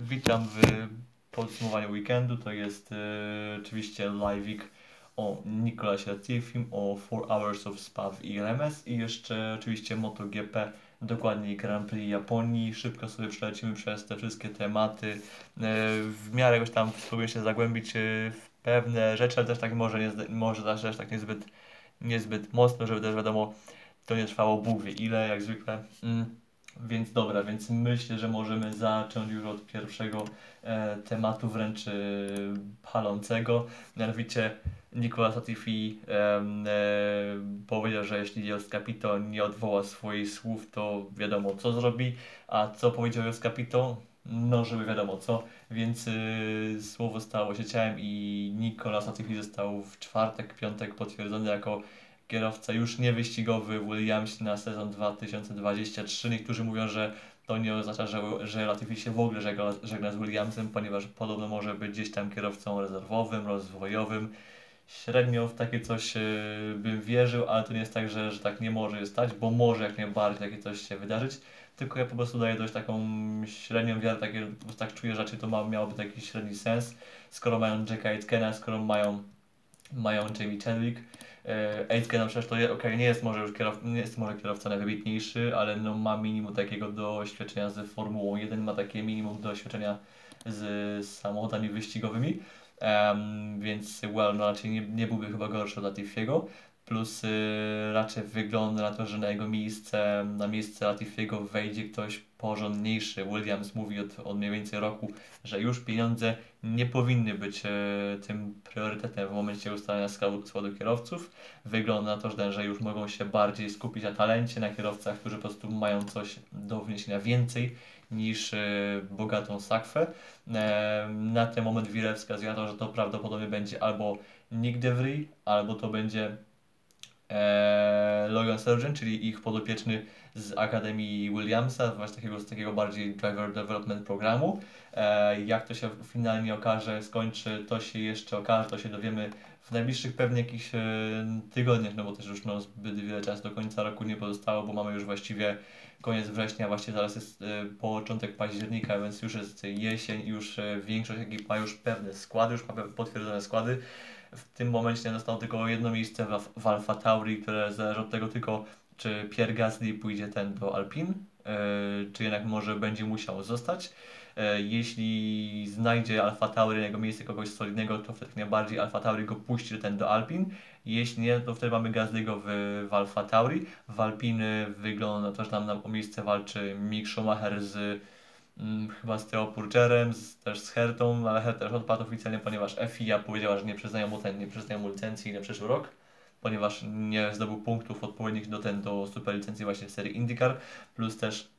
Witam w podsumowaniu weekendu. To jest e, oczywiście live'ik o Nicolasie Latifim, o 4 Hours of Spa w IRMS i jeszcze oczywiście MotoGP, dokładniej Grand Prix Japonii. Szybko sobie przelecimy przez te wszystkie tematy. E, w miarę jakoś tam spróbuję się zagłębić e, w pewne rzeczy, ale też tak może, nie, może też tak niezbyt, niezbyt mocno, żeby też wiadomo, to nie trwało Bóg wie ile, jak zwykle. Mm. Więc dobra, więc myślę, że możemy zacząć już od pierwszego e, tematu wręcz e, palącego. Mianowicie Nicolas Latifi em, e, powiedział, że jeśli Jos Capito nie odwoła swoich słów, to wiadomo co zrobi. A co powiedział Jos Capito? No, żeby wiadomo co. Więc e, słowo stało się ciałem i Nicolas Latifi został w czwartek, piątek potwierdzony jako kierowca już nie wyścigowy w Williamsie na sezon 2023. Niektórzy mówią, że to nie oznacza, że, że Latifi się w ogóle żegna, żegna z Williamsem, ponieważ podobno może być gdzieś tam kierowcą rezerwowym, rozwojowym. Średnio w takie coś e, bym wierzył, ale to nie jest tak, że, że tak nie może stać, bo może jak najbardziej takie coś się wydarzyć. Tylko ja po prostu daję dość taką średnią wiarę, takie, tak czuję, że to ma, miałoby taki średni sens, skoro mają Jacka Aitkena, skoro mają, mają Jamie Chadwick. E, Aitken no przecież to je, okay, nie jest może już kierow, nie jest może kierowca najwybitniejszy, ale no ma minimum takiego doświadczenia z Formułą 1, ma takie minimum doświadczenia z samochodami wyścigowymi, Em, więc well, no raczej nie, nie byłby chyba gorszy od Latifiego. Plus y, raczej wygląda na to, że na jego miejsce, na miejsce Latifiego wejdzie ktoś porządniejszy. Williams mówi od, od mniej więcej roku, że już pieniądze nie powinny być e, tym priorytetem w momencie ustalania składu, kierowców. Wygląda na to, że, że już mogą się bardziej skupić na talencie, na kierowcach, którzy po prostu mają coś do wniesienia więcej niż e, bogatą sakwę. E, na ten moment wiele wskazuje na to, że to prawdopodobnie będzie albo Nick DeVry, albo to będzie e, Logan Sargent, czyli ich podopieczny z Akademii Williamsa, właśnie takiego, z takiego bardziej driver development programu. E, jak to się finalnie okaże, skończy, to się jeszcze okaże, to się dowiemy w najbliższych pewnie jakichś e, tygodniach, no bo też już no, zbyt wiele czasu do końca roku nie pozostało, bo mamy już właściwie koniec września, właśnie zaraz jest e, początek października, więc już jest jesień już e, większość ekip ma już pewne składy, już ma potwierdzone składy. W tym momencie nie zostało tylko jedno miejsce w, w Alfa Tauri, które zależy od tego tylko, czy Pierre Gasly pójdzie ten do Alpin, e, czy jednak może będzie musiał zostać. E, Jeśli znajdzie Alfa Tauri jego miejsce kogoś solidnego, to wtedy najbardziej Alfa Tauri go puści ten do Alpin. Jeśli nie, to wtedy mamy Gasly'ego w, w Alfa Tauri. W Alpiny wygląda to, że tam na- o miejsce walczy Mick Schumacher z chyba z Theo Purcherem, z, też z Hertą, ale Herta też odpadł oficjalnie, ponieważ FIA powiedziała, że nie przyznają mu, ten, nie przyznają mu licencji na przyszły rok, ponieważ nie zdobył punktów odpowiednich do ten do superlicencji właśnie w serii IndyCar, plus też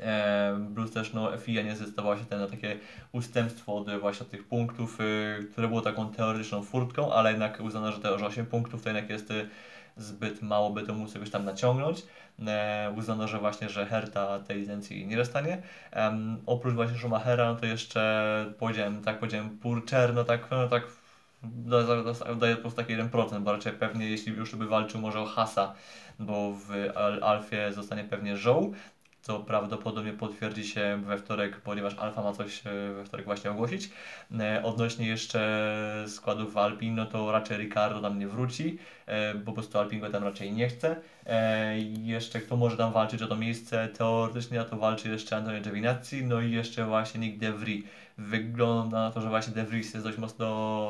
E, plus też no, FIA nie zdecydowała się ten na takie ustępstwo od właśnie tych punktów, y, które było taką teoretyczną furtką, ale jednak uznano, że te że 8 punktów to jednak jest y, zbyt mało, by to móc jakoś tam naciągnąć. E, uznano, że właśnie, że Herta tej licencji nie dostanie. Em, oprócz właśnie Schumachera, no to jeszcze powiedziałem, tak powiedziałem, Purcher, no tak, no tak da- daje po prostu taki 1%, bo raczej pewnie jeśli już by walczył może o Hasa, bo w Al Alfie zostanie pewnie Żoł, co prawdopodobnie potwierdzi się we wtorek, ponieważ Alfa ma coś e, we wtorek właśnie ogłosić. E, Odnośnie jeszcze składów Alpin, no to raczej Ricardo tam nie wróci, e, bo po prostu Alpin go tam raczej nie chce. Jeszcze kto może tam walczyć o to miejsce? Teoretycznie na to walczy jeszcze Antonio Giovinazzi, no i jeszcze właśnie Nick DeVry. Wygląda na to, że właśnie De Vries jest dość mocno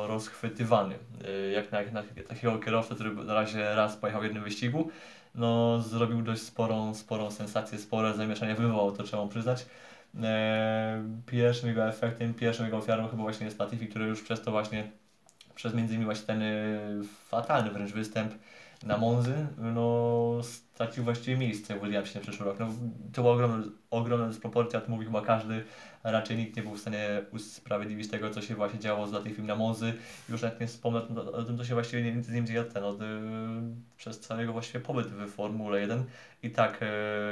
rozchwytywany. Jak na, jak na takiego kierowcę, który na razie raz pojechał w jednym wyścigu, no zrobił dość sporą, sporą sensację, spore zamieszanie wywołał, to trzeba mu przyznać. E, pierwszym jego efektem, pierwszą jego ofiarą chyba właśnie jest Latifi, który już przez to właśnie, przez między innymi właśnie ten y, fatalny wręcz występ na Monzy, no stracił właściwie miejsce w Williamsie na przyszły rok. No, to była ogromna, ogromna dysproporcja, to mówi chyba każdy, raczej nikt nie był w stanie usprawiedliwić tego, co się właśnie działo z Latifim na Monzy. Już nawet nie wspomnę o, tym, co się właściwie nie- z nim dzieje ten, od, y, przez cały jego właściwie pobyt w Formule 1. I tak y,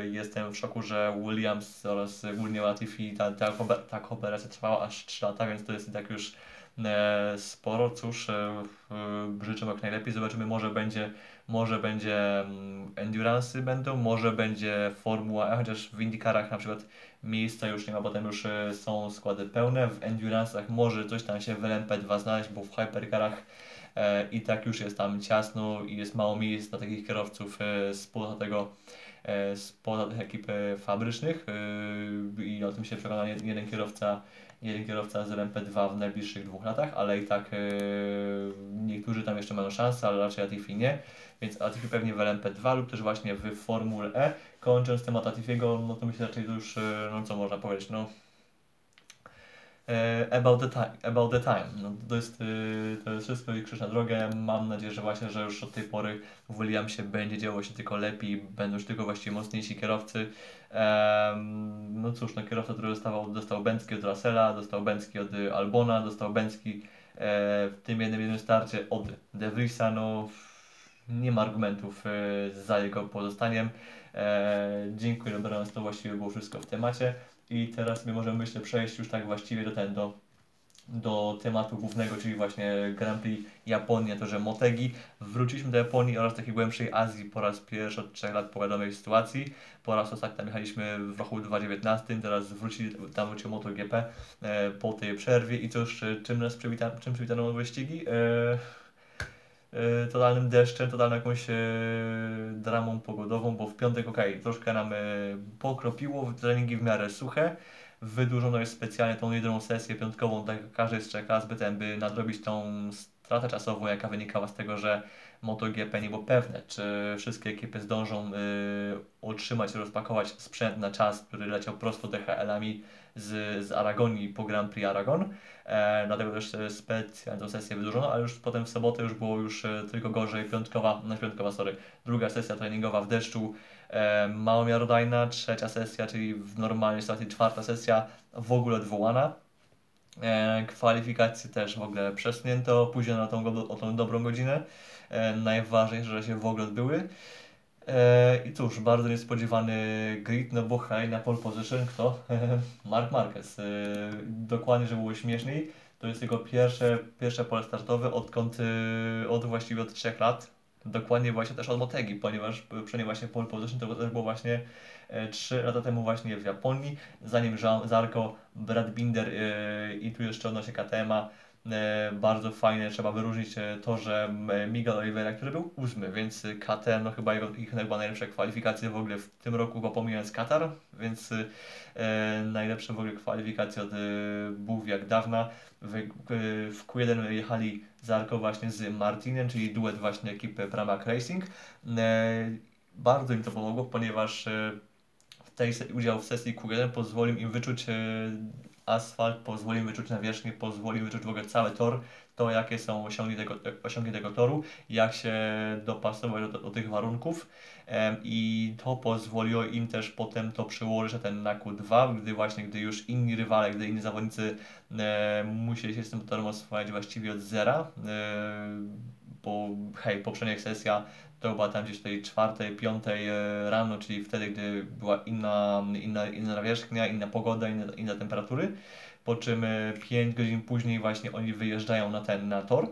jestem w szoku, że Williams oraz głównie Latifi, ta, ta, ta kooperacja trwała aż 3 lata, więc to jest tak już e, sporo. Cóż, e, e, życzę jak najlepiej. Zobaczymy, może będzie może będzie mm, Endurance'y będą, może będzie Formuła chociaż w IndyCarach na przykład miejsca już nie ma, potem już e, są składy pełne, w Endurance'ach może coś tam się w LMP2 znaleźć, bo w Hypercarach i tak już jest tam ciasno i jest mało miejsc dla takich kierowców e, spoza tego e, spoza tych ekip e, fabrycznych. E, i o tym się przekona jed- jeden kierowca jeden kierowca z LMP2 w najbliższych dwóch latach, ale i tak e, niektórzy tam jeszcze mają szansę, ale raczej Latifi nie, więc Latifi pewnie w LMP2 lub też właśnie w Formule E. Kończąc temat Latifiego, no to myślę raczej to już, e, no co można powiedzieć, no. e, about the time, about the time. No, to, jest, e, to jest wszystko i krzyż na drogę. Mam nadzieję, że właśnie, że już od tej pory w Williamsie będzie działo się tylko lepiej, będą już tylko właściwie mocniejsi kierowcy. Em, no cóż, no kierowca, który dostawał, dostał Bęcki od Russella, dostał Bęcki od y, Albona, dostał Bęcki e, w tym jednym jednym starcie od De Vriesa, no nie ma argumentów e, za jego pozostaniem. E, dziękuję, dobranoc, to właściwie było wszystko w temacie. I teraz my możemy myślę przejść już tak właściwie do ten, do, do tematu głównego, czyli właśnie Grand Prix Japonia, to że Motegi. Wróciliśmy do Japonii oraz takiej głębszej Azji po raz pierwszy od 3 lat po wiadomej sytuacji. Po raz ostatni tam jechaliśmy w roku 2019, teraz wrócili tam wrócił MotoGP e, po tej przerwie i cóż, e, czym nas przywita, czym przywitano wyścigi? E, totalnym deszczem, totalną jakąś e, dramą pogodową, bo w piątek okej, troszkę nam e, pokropiło, treningi w miarę suche, wydłużono jest specjalnie tą jedną sesję piątkową, tak jak każdy z trzech raz, by, ten, by nadrobić tą stratę czasową, jaka wynikała z tego, że MotoGP nie było pewne, czy wszystkie ekipy zdążą y, otrzymać rozpakować sprzęt na czas, który leciał prosto DHL-ami z, z Aragonii po Grand Prix Aragon. E, dlatego też e, specjalnie tę sesję wydłużono, ale już potem w sobotę już było już e, tylko gorzej, piątkowa, no piątkowa, sorry, druga sesja treningowa w deszczu, e, mało miarodajna, trzecia sesja, czyli w normalnej sytuacji czwarta sesja w ogóle odwołana. E, kwalifikacje też w ogóle przesunięto, opóźniono o tą, o tą dobrą godzinę. E, najważniejsze, że się w ogóle odbyły. E, I cóż, bardzo niespodziewany grid, no bo hej, na pole position kto? Mark Marquez. E, dokładnie, żeby było śmieszniej, to jest jego pierwsze, pierwsze pole startowe odkąd, e, od właściwie od 3 lat. Dokładnie właśnie też od Motegi, ponieważ przynajmniej właśnie pole position to też było właśnie 3 lata temu właśnie w Japonii, zanim Jean Zarco, Brad Binder i tu jeszcze odnośnie KTM-a, bardzo fajne, trzeba wyróżnić e, to, że m, Miguel Oliveira, który był ósmy, więc e, KTM, no chyba jego, ich chyba najlepsze kwalifikacje w ogóle w tym roku, bo pomijając Katar, więc e, najlepsze w ogóle kwalifikacje od e, Bóg jak dawna. W, e, w Q1 jechali Zarko właśnie z Martinem, czyli duet właśnie ekipy Pramac Racing. E, bardzo im to pomogło, ponieważ e, tej udział w sesji Q1 pozwolił im wyczuć e, asfalt, pozwoli wyczuć nawierzchnię, pozwoli wyczuć w ogóle cały tor, to jakie są osiągi tego, osiągi tego toru, jak się dopasować do, do tych warunków. I to pozwoliło im też potem to przełożyć na ten na Q2, gdy właśnie, gdy już inni rywale, gdy inni zawodnicy e, musieli się z tym torem oswajać właściwie od zera, e, bo hej, poprzednia sesja to była tam gdzieś tej czwartej, piątej e, rano, czyli wtedy, gdy była inna, inna, inna nawierzchnia, inna pogoda, inne, inne temperatury. Po czym 5 godzin później właśnie oni wyjeżdżają na ten na tor.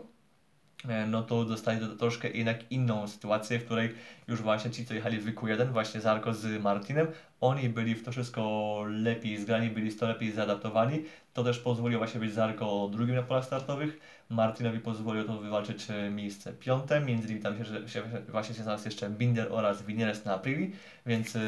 E, No to dostali to troszkę jednak inną sytuację, w której już właśnie ci, co jechali w Q1, właśnie Zarko z Martinem, oni byli w to wszystko lepiej zgrani, byli w to lepiej zaadaptowani. To też pozwoliło właśnie być Zarko drugim na polach startowych. Martinowi pozwoliło to wywalczyć e, miejsce piąte, między innymi tam się, że- się właśnie się znalazł jeszcze Binder oraz Vinieres na Aprili, więc e,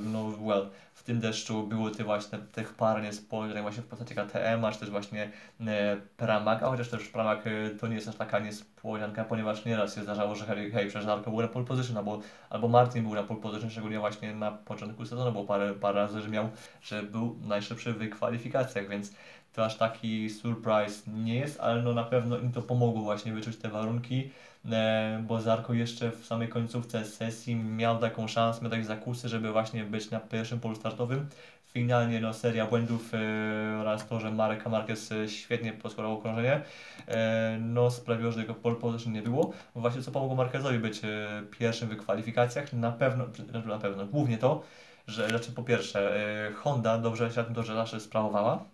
no well, w tym deszczu były te właśnie tych par niespodzianek właśnie w postaci KTM, czy też właśnie e, Pramac, a chociaż też Pramac e, to nie jest aż taka niespodzianka, ponieważ nieraz się zdarzało, że hej, hej przecież Zarko był na pole position, albo, albo Martin był na pole position, szczególnie właśnie na początku sezonu, bo parę, parę razy, że miał, że był najszybszy w kwalifikacjach, więc to aż taki surprise nie jest, ale no na pewno im to pomogło właśnie wyczuć te warunki, e, bo Zarko jeszcze w samej końcówce sesji miał taką szansę, miał takie zakusy, żeby właśnie być na pierwszym polu startowym. Finalnie no, seria błędów e, oraz to, że Marek Marquez e, świetnie poskładał okrążenie, no sprawiło, że tego pole position nie było. Właśnie co pomogło Marquezowi być pierwszym w kwalifikacjach, na pewno, na pewno, głównie to, że znaczy po pierwsze Honda dobrze się na tym torze zawsze sprawowała,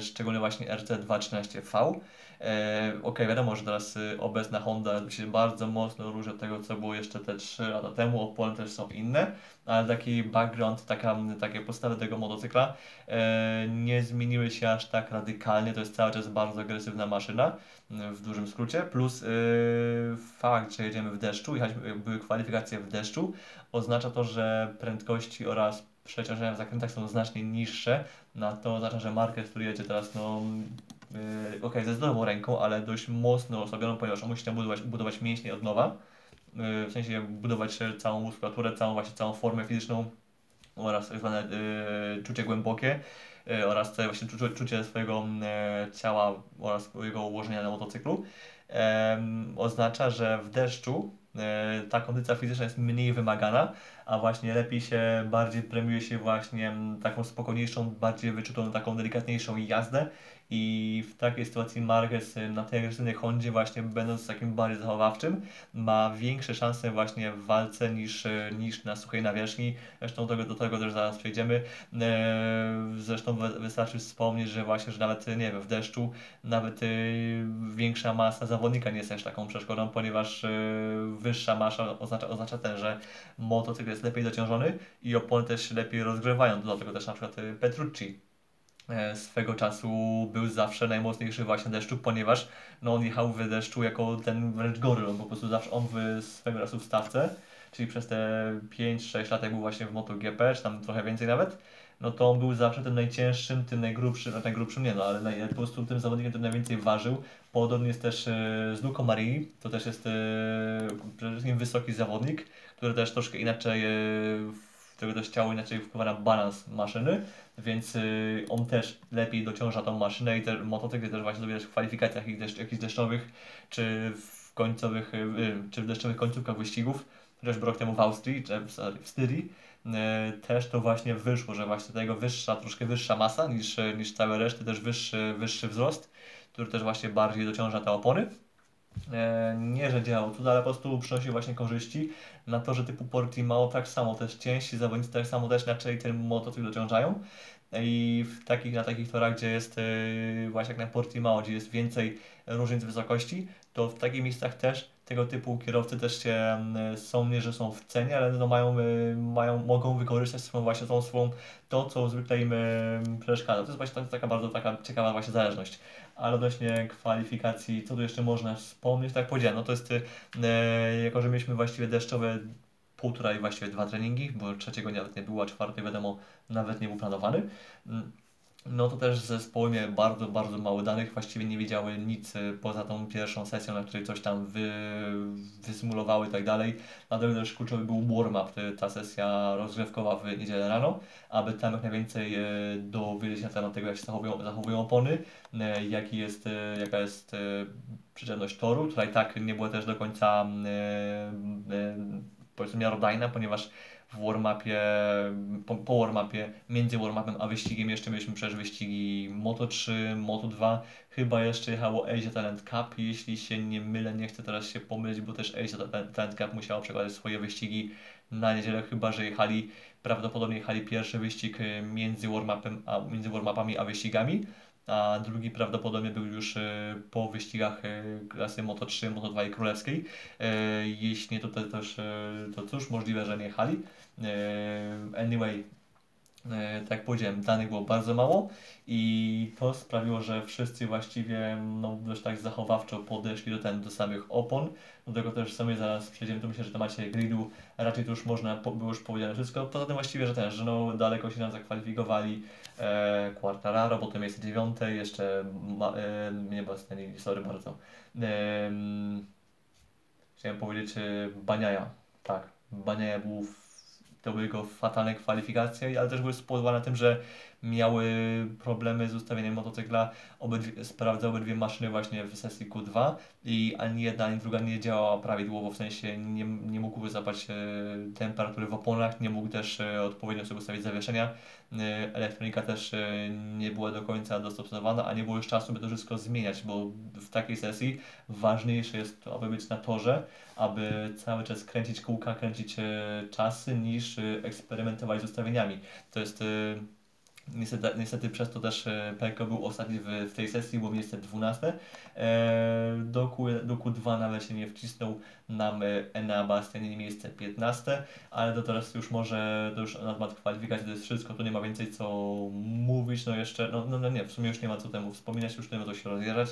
szczególnie właśnie RC213V. E, ok, wiadomo, że teraz y, obecna Honda się bardzo mocno różni od tego, co było jeszcze te 3 lata temu, opony też są inne, ale taki background, taka, takie podstawy tego motocykla e, nie zmieniły się aż tak radykalnie, to jest cały czas bardzo agresywna maszyna, w dużym skrócie, plus y, fakt, że jedziemy w deszczu, jechaliśmy, były kwalifikacje w deszczu, oznacza to, że prędkości oraz przeciążenia w zakrętach są znacznie niższe, na to oznacza, że Marquez, który jedzie teraz, no, yy, ok, ze zdrową ręką, ale dość mocno osobioną, ponieważ on musi tam budować, budować mięśnie od nowa, yy, w sensie budować całą muskulaturę, całą właśnie całą formę fizyczną oraz tak zwane yy, czucie głębokie yy, oraz właśnie czu, czucie swojego yy, ciała oraz swojego ułożenia na motocyklu. Yy, oznacza, że w deszczu E, ta kondycja fizyczna jest mniej wymagana, a właśnie lepiej się, bardziej premiuje się właśnie taką spokojniejszą, bardziej wyczutą, taką delikatniejszą jazdę i w takiej sytuacji Marquez na tej agresywnej Hondzie właśnie będąc takim bardziej zachowawczym ma większe szanse właśnie w walce niż, niż na suchej nawierzchni. Zresztą do, do tego też zaraz przejdziemy. E, zresztą wystarczy wspomnieć, że właśnie, że nawet nie wiem, w deszczu nawet e, większa masa zawodnika nie jest też taką przeszkodą, ponieważ wyższa masa oznacza, oznacza ten, że motocykl jest lepiej dociążony i opony też lepiej rozgrywają. Dlatego też na przykład Petrucci swego czasu był zawsze najmocniejszy właśnie deszczu, ponieważ no, on jechał w deszczu jako ten wręcz goryl, on po prostu zawsze on w swego czasu w stawce, czyli przez te 5-6 lat jak był właśnie w MotoGP, czy tam trochę więcej nawet, no to on był zawsze tym najcięższym, tym najgrubszym, no najgrubszym nie no, ale naj, po prostu tym zawodnikiem, tym najwięcej ważył. Podobnie jest też e, z Luco to też jest e, przede wszystkim wysoki zawodnik, który też troszkę inaczej, e, którego też ciało inaczej wpływa na balans maszyny więc y, on też lepiej dociąża tą maszynę i te motocykle też właśnie sobie w kwalifikacjach jakichś, jakichś deszczowych, czy w końcowych, y, y, czy w deszczowych końcówkach wyścigów, chociażby rok temu w Austrii, czy sorry, w Styrii, też to właśnie wyszło, że właśnie tego wyższa, troszkę wyższa masa niż, niż całe reszty, też wyższy, wyższy wzrost, który też właśnie bardziej dociąża te opony. E, nie, że działał cud, ale po prostu przynosi właśnie korzyści. Na to, że typu Portimao tak samo, też ciężsi zawodnicy tak samo też inaczej ten motocykl dociążają. I w takich, na takich torach, gdzie jest e, właśnie jak na Portimao, gdzie jest więcej różnic wysokości, to w takich miejscach też tego typu kierowcy też się, są nie, że są w cenie, ale no mają, e, mają, mogą wykorzystać swoją właśnie tą swoją, to, co zwykle im przeszkadza. To jest właśnie taka bardzo taka ciekawa właśnie zależność ale odnośnie kwalifikacji, co tu jeszcze można wspomnieć, tak powiedziałem, no to jest, e, jako że mieliśmy właściwie deszczowe półtora i właściwie dwa treningi, bo trzeciego nawet nie było, a czwarty wiadomo nawet nie był planowany. Mm, no to też zespoły miały bardzo, bardzo mało danych, właściwie nie wiedziały nic e, poza tą pierwszą sesją, na której coś tam wy, wysymulowały i tak dalej. Dlatego też kluczowy był warm-up, ta sesja rozgrzewkowa w niedzielę rano, aby tam jak najwięcej e, dowiedzieć na temat tego, jak się zachowują, zachowują opony, e, jaki jest, jaka jest przyczepność toru. Tutaj tak nie było też do końca powiedzmy miarodajna, ponieważ w warmapie, po, po warmapie, między warmapem a wyścigiem jeszcze mieliśmy przecież wyścigi Moto3, Moto2, chyba jeszcze jechało Asia Talent Cup, jeśli się nie mylę, nie chcę teraz się pomylić, bo też Asia Talent Cup musiało przekładać swoje wyścigi na niedzielę, chyba że jechali, prawdopodobnie jechali pierwszy wyścig e, między warmapem a między warmapami a wyścigami, a drugi prawdopodobnie był już e, po wyścigach e, klasy Moto3, Moto2 i Królewskiej. Jeśli nie, to też to cóż, możliwe, że nie jechali. Anyway, tak jak powiedziałem, danych było bardzo mało i to sprawiło, że wszyscy właściwie no, dość tak zachowawczo podeszli do, ten, do samych opon. Do tego też sobie zaraz przejdziemy, to myślę, że temacie gridu raczej to już można, było już powiedziane wszystko. Poza tym właściwie, że też, że no, daleko się nam zakwalifikowali e, Quartararo, potem jest dziewiąte, jeszcze ma, e, nie Bastianini, sorry bardzo. E, chciałem powiedzieć e, Baniaja, tak, Baniaja był w to były jego fatalne kwalifikacje, ale też były spowodowane tym, że miały problemy z ustawieniem motocykla, obydwie, sprawdza obydwie maszyny właśnie w sesji Q2 i ani jedna, ani druga nie działała prawidłowo, w sensie nie, nie mógł zapać e, temperatury w oponach, nie mógł też e, odpowiednio sobie ustawić zawieszenia, e, elektronika też nie była do końca dostosowana, a nie było już czasu, by to wszystko zmieniać, bo w takiej sesji ważniejsze jest to, aby być na torze, aby cały czas kręcić kółka, kręcić czasy, niż eksperymentować z ustawieniami. To jest Niestety, niestety przez to też e, PECO był ostatni w, w tej sesji, było miejsce 12. E, do, Q, do Q2 nawet się nie wcisnął nam Enea Bastianini miejsce 15, ale to teraz już może, to już na temat kwalifikacji to jest wszystko, tu nie ma więcej co mówić, no jeszcze, no, no, no nie, w sumie już nie ma co temu wspominać, już nie ma co się rozjeżdżać.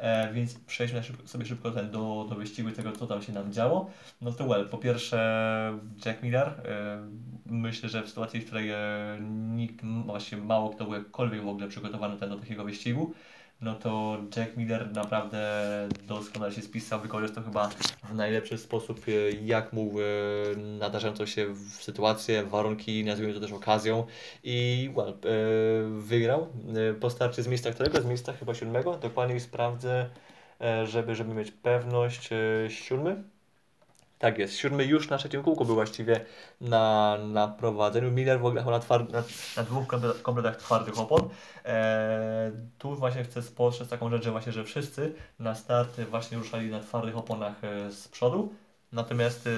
E, więc przejdźmy sobie szybko do, do wyścigu tego, co tam się nam działo. No to well, po pierwsze Jack Miller, e, myślę, że w sytuacji, w której e, nikt, właśnie mało kto był jakkolwiek w ogóle przygotowany ten do takiego wyścigu, no to Jack Miller naprawdę doskonale się spisał, wykorzystał chyba w najlepszy sposób, e, jak mógł e, nadarzającą się w sytuację, warunki, nazwijmy to też okazją i well, e, wygrał. Po starcie z miejsca którego? Z miejsca chyba siódmego, dokładnie sprawdzę, żeby, żeby mieć pewność, siódmy? Tak jest, siódmy już na trzecim kółku był właściwie na, na prowadzeniu. Miller w ogóle na, tward, na, na dwóch kompletach twardych opon. Eee, tu właśnie chcę spostrzec taką rzecz, że właśnie, że wszyscy na start właśnie ruszali na twardych oponach e, z przodu. Natomiast yy,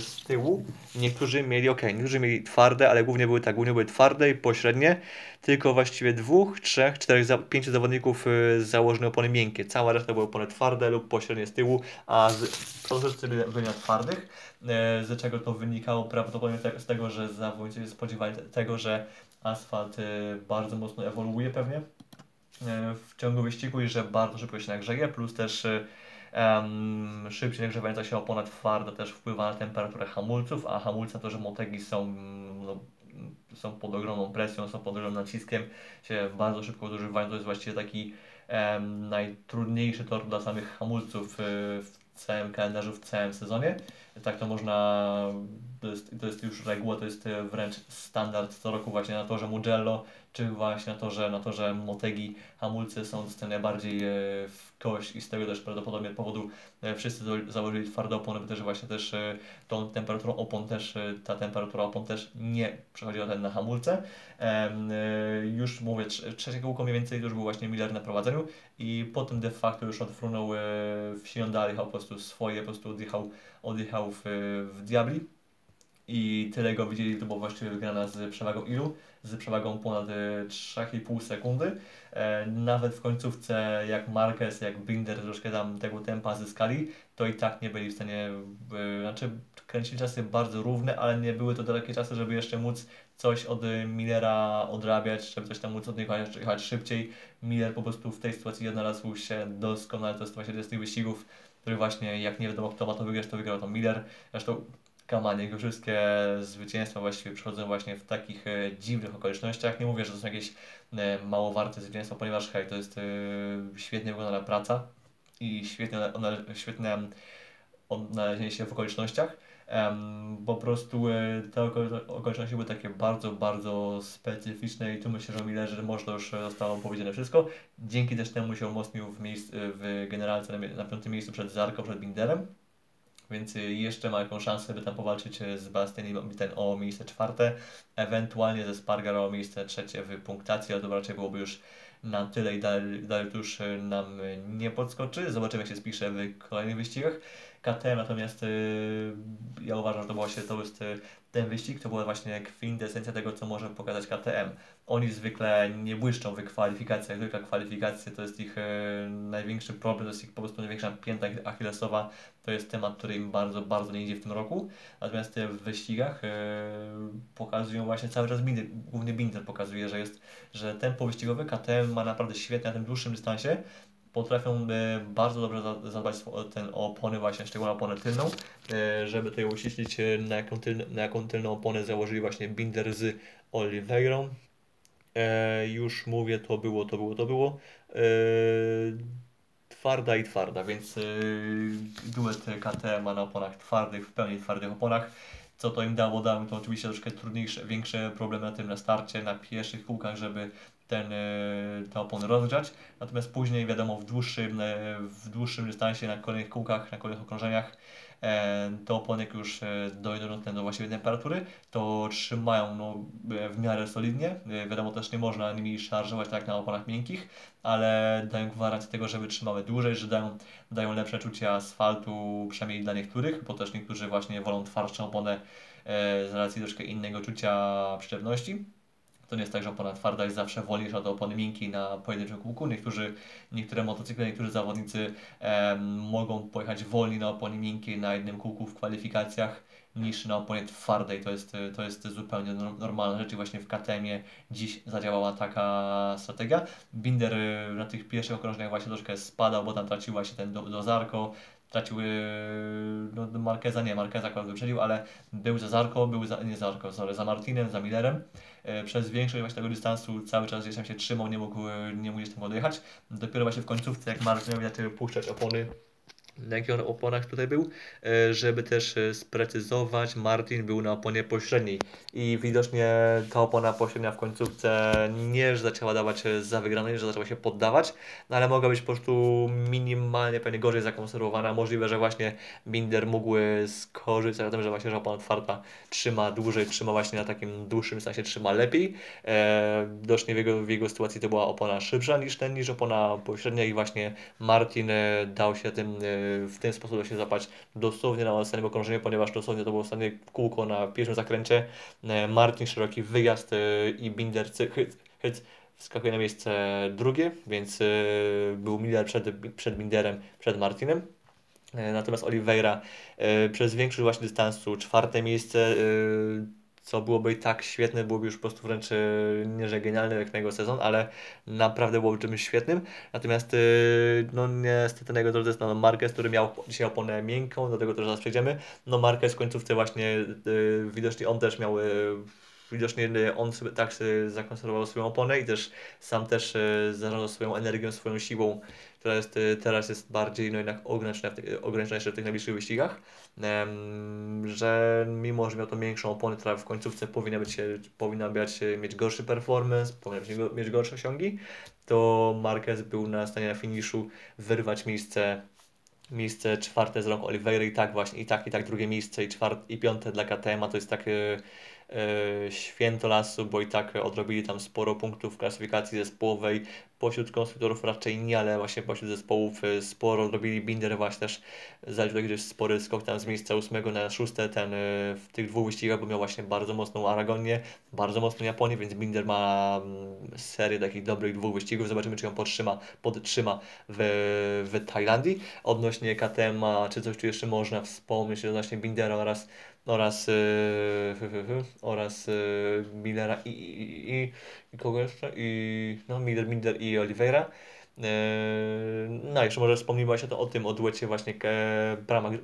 z tyłu niektórzy mieli ok, niektórzy mieli twarde, ale głównie były tak, głównie były twarde i pośrednie. Tylko właściwie dwóch, trzech, czterech, za, pięciu zawodników yy, założyły opony miękkie. Cała reszta były opony twarde lub pośrednie z tyłu, a przodu byli na twardych, yy, z czego to wynikało prawdopodobnie te, z tego, że zawodnicy spodziewali tego, że asfalt yy, bardzo mocno ewoluuje pewnie yy, w ciągu wyścigu i że bardzo szybko się nagrzeje, plus też yy, Um, szybciej nagrzewająca się opona twarda też wpływa na temperaturę hamulców, a hamulce to, że motegi są, no, są pod ogromną presją, są pod ogromnym naciskiem, się bardzo szybko zużywają. To jest właściwie taki um, najtrudniejszy tor dla samych hamulców y, w całym kalendarzu, w całym sezonie. Tak to można, to jest, to jest już reguła, to jest wręcz standard co roku właśnie na torze Mugello, czy właśnie na torze, na torze Motegi hamulce są te najbardziej e, w kość i z tego też prawdopodobnie powodu e, wszyscy założyli twarde opony, bo też właśnie też e, tą temperaturą opon też, ta temperatura opon też nie przechodziła ten na hamulce. Już mówię, trzecie kółko mniej więcej już był właśnie Miller na prowadzeniu i potem de facto już odfrunął w Sinon jechał po prostu swoje, po prostu odjechał, odjechał w, w Diabli i tyle go widzieli, to było właściwie wygrana z przewagą ilu? Z przewagą ponad 3,5 sekundy. E, nawet w końcówce jak Marquez, jak Binder troszkę tam tego tempa zyskali, to i tak nie byli w stanie, e, znaczy kręcili czasy bardzo równe, ale nie były to dalekie czasy, żeby jeszcze móc coś od Millera odrabiać, żeby coś tam móc od niego jechać szybciej. Miller po prostu w tej sytuacji odnalazł się doskonale, to jest właśnie z tych wyścigów, który właśnie jak nie wiadomo kto ma to wygrać, to wygrał to Miller. Zresztą Kaman, jego wszystkie zwycięstwa właściwie przychodzą właśnie w takich e, dziwnych okolicznościach. Nie mówię, że to są jakieś e, mało warte zwycięstwa, ponieważ hej, to jest e, świetnie wykonana praca i świetne, one, świetne odnalezienie się w okolicznościach. Um, po prostu te okoliczności były takie bardzo, bardzo specyficzne i tu myślę, że o Millerze może to już zostało powiedziane wszystko. Dzięki też temu się umocnił w, miejsc, w generalce na, na piątym miejscu przed Zarko, przed Binderem więc y, jeszcze ma jakąś szansę, by tam powalczyć y, z Bastianiem ten o miejsce czwarte, ewentualnie ze Spargaro o miejsce trzecie w punktacji, ale to raczej byłoby już na tyle i dalej, dalej już y, nam nie podskoczy. Zobaczymy jak się spisze w kolejnych wyścigach. KTM natomiast ja uważam, że to właśnie to jest ten wyścig, to była właśnie kwintesencja tego, co może pokazać KTM. Oni zwykle nie błyszczą w kwalifikacjach, zwykle kwalifikacje to jest ich e, największy problem, to jest ich po prostu największa pięta achillesowa, to jest temat, który im bardzo, bardzo nie idzie w tym roku. Natomiast w wyścigach e, pokazują właśnie cały czas głównie Binder pokazuje, że jest, że tempo wyścigowe KTM ma naprawdę świetne na tym dłuższym dystansie, potrafią e, bardzo dobrze zadbać ten, o opony, właśnie szczególnie oponę tylną, e, żeby tutaj uściślić e, na jaką, tylne, na jaką tylną oponę założyli właśnie Binder z Oliveirą. już mówię, to było, to było, to było. twarda i twarda, więc duet KTM ma na oponach twardych, w pełni twardych oponach. Co to im dało? Dało to oczywiście troszkę trudniejsze, większe problemy na tym na starcie, na pierwszych kółkach, żeby ten, e, te opony rozgrzać. Natomiast później, wiadomo, w dłuższym, e, w dłuższym dystansie, na kolejnych kółkach, na kolejnych okrążeniach, e, te opony jak już dojdą do, właściwej temperatury, to trzymają no, w miarę solidnie. Wiadomo, też nie można nimi szarżować tak na oponach miękkich, ale dają gwarancję tego, że wytrzymały dłużej, że dają, dają lepsze czucie asfaltu, przynajmniej dla niektórych, bo też niektórzy właśnie wolą twardszą oponę z racji troszkę innego czucia przyczepności To nie jest tak, że opona twarda jest zawsze wolniejsza od opony miękkiej na pojedynczym kółku. Niektórzy, niektóre motocykle, niektórzy zawodnicy em, mogą pojechać wolniej na oponie miękkiej na jednym kółku w kwalifikacjach niż na oponie twardej. To jest, to jest zupełnie no- normalna rzecz i właśnie w KTM-ie dziś zadziałała taka strategia. Binder y, na tych pierwszych okrążeniach właśnie troszkę spadał, bo tam tracił właśnie ten do, do Zarko, tracił y, no, Markeza, nie, Markeza akurat wyprzedził, ale był za Zarko, był za, nie Zarko, sorry, za Martinem, za Millerem. Y, Przez większość właśnie tego dystansu cały czas gdzieś tam się trzymał, nie mógł, y, nie mógł gdzieś tam odjechać. Dopiero właśnie w końcówce, jak Martin miał puszczać opony na jakich on oponach tutaj był, e, żeby też e, sprecyzować, Martin był na oponie pośredniej. I widocznie ta opona pośrednia w końcówce nie, zaczęła dawać e, za wygranej, że zaczęła się poddawać, no ale mogła być po prostu minimalnie pewnie gorzej zakonserwowana, możliwe, że właśnie Binder mógł skorzystać na tym, że właśnie że opona otwarta trzyma dłużej, trzyma właśnie na takim dłuższym sensie, trzyma lepiej, widocznie w jego, w jego sytuacji to była opona szybsza niż ten, niż opona pośrednia i właśnie Martin dał się tym w ten sposób da się zapać dosłownie na ostatnim okrążeniu, ponieważ dosłownie to było ostatnie kółko na pierwszym zakręcie. E, Martin szeroki wyjazd e, i Binder hyc, wskakuje na miejsce drugie, więc e, był Miller przed, przed Binderem, przed Martinem. Natomiast Oliveira przez większość właśnie dystansu czwarte miejsce, co byłoby i tak świetne, byłoby już po prostu wręcz e, nie że genialne jak na jego sezon, ale naprawdę byłoby czymś świetnym. Natomiast yy, no niestety na jego drodze jest no, Marquez, który miał dzisiaj oponę miękką, do tego też zaraz przejdziemy. No Marquez w końcówce właśnie yy, widocznie on też miał Widocznie yy, on sobie tak sobie zakonserwował swoją oponę i też sam też yy, zarządzał swoją energią, swoją siłą, która jest, yy, teraz jest bardziej no jednak ograniczona ograniczona jeszcze w tych najbliższych wyścigach, że mimo, że miał tą większą oponę, która w końcówce powinna być, e, powinna e, mieć gorszy performance, powinna mieć, go- mieć gorsze osiągi, to Marquez był na stanie na finiszu wyrwać miejsce, miejsce czwarte z rąk Oliveira i tak właśnie, i tak, i tak drugie miejsce i, czwarte, i piąte dla KTM, to jest takie e, święto lasu, bo i tak odrobili tam sporo punktów w klasyfikacji zespołowej, pośród konstruktorów raczej nie, ale właśnie pośród zespołów e, sporo odrobili, Binder właśnie też zaliczył taki dość spory skok tam z miejsca ósmego na szóste, ten e, w tych dwóch wyścigach, bo miał właśnie bardzo mocną Aragonię, bardzo mocną Japonię, więc Binder ma mm, serię takich dobrych dwóch wyścigów. Zobaczymy, czy ją podtrzyma, podtrzyma w, w Tajlandii. Odnośnie KTM, czy coś tu jeszcze można wspomnieć odnośnie Bindera oraz oraz yy, oraz yy, Millera i, i, i, i kogo jeszcze? I no Miller, Miller i Oliveira. Yy, No, jeszcze może wspomnimy właśnie to o tym, o duecie właśnie e,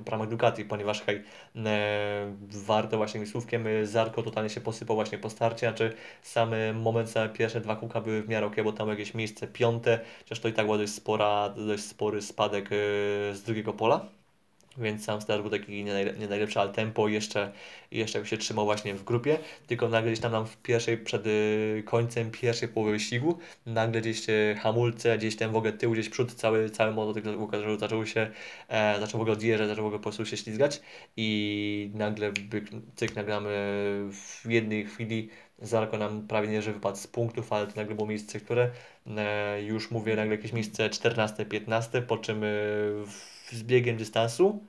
Pramac Ducati, ponieważ hej, e, warto właśnie słówkiem e, Zarko totalnie się posypał właśnie po starcie, znaczy sam moment, same pierwsze dwa kółka były w miarę ok, bo tam jakieś miejsce piąte, chociaż to i tak był dość, spora, dość spory spadek z drugiego pola. Więc sam start był taki nie, najle- nie najlepszy, ale tempo jeszcze, jeszcze się trzymał właśnie w grupie. Tylko nagle gdzieś tam nam w pierwszej, przed y, końcem pierwszej połowy wyścigu, nagle gdzieś y, hamulce, gdzieś ten w ogóle tył, gdzieś przód, cały, cały motocykl zaczął, zaczął się, e, zaczął w ogóle odjeżdżać, zaczął w ogóle po prostu się ślizgać i nagle cyk, nagle mamy w jednej chwili Zarko nam prawie nie, że wypadł z punktów, ale to nagle było miejsce, które e, już mówię, nagle jakieś miejsce 14-15, po czym e, w- z biegiem dystansu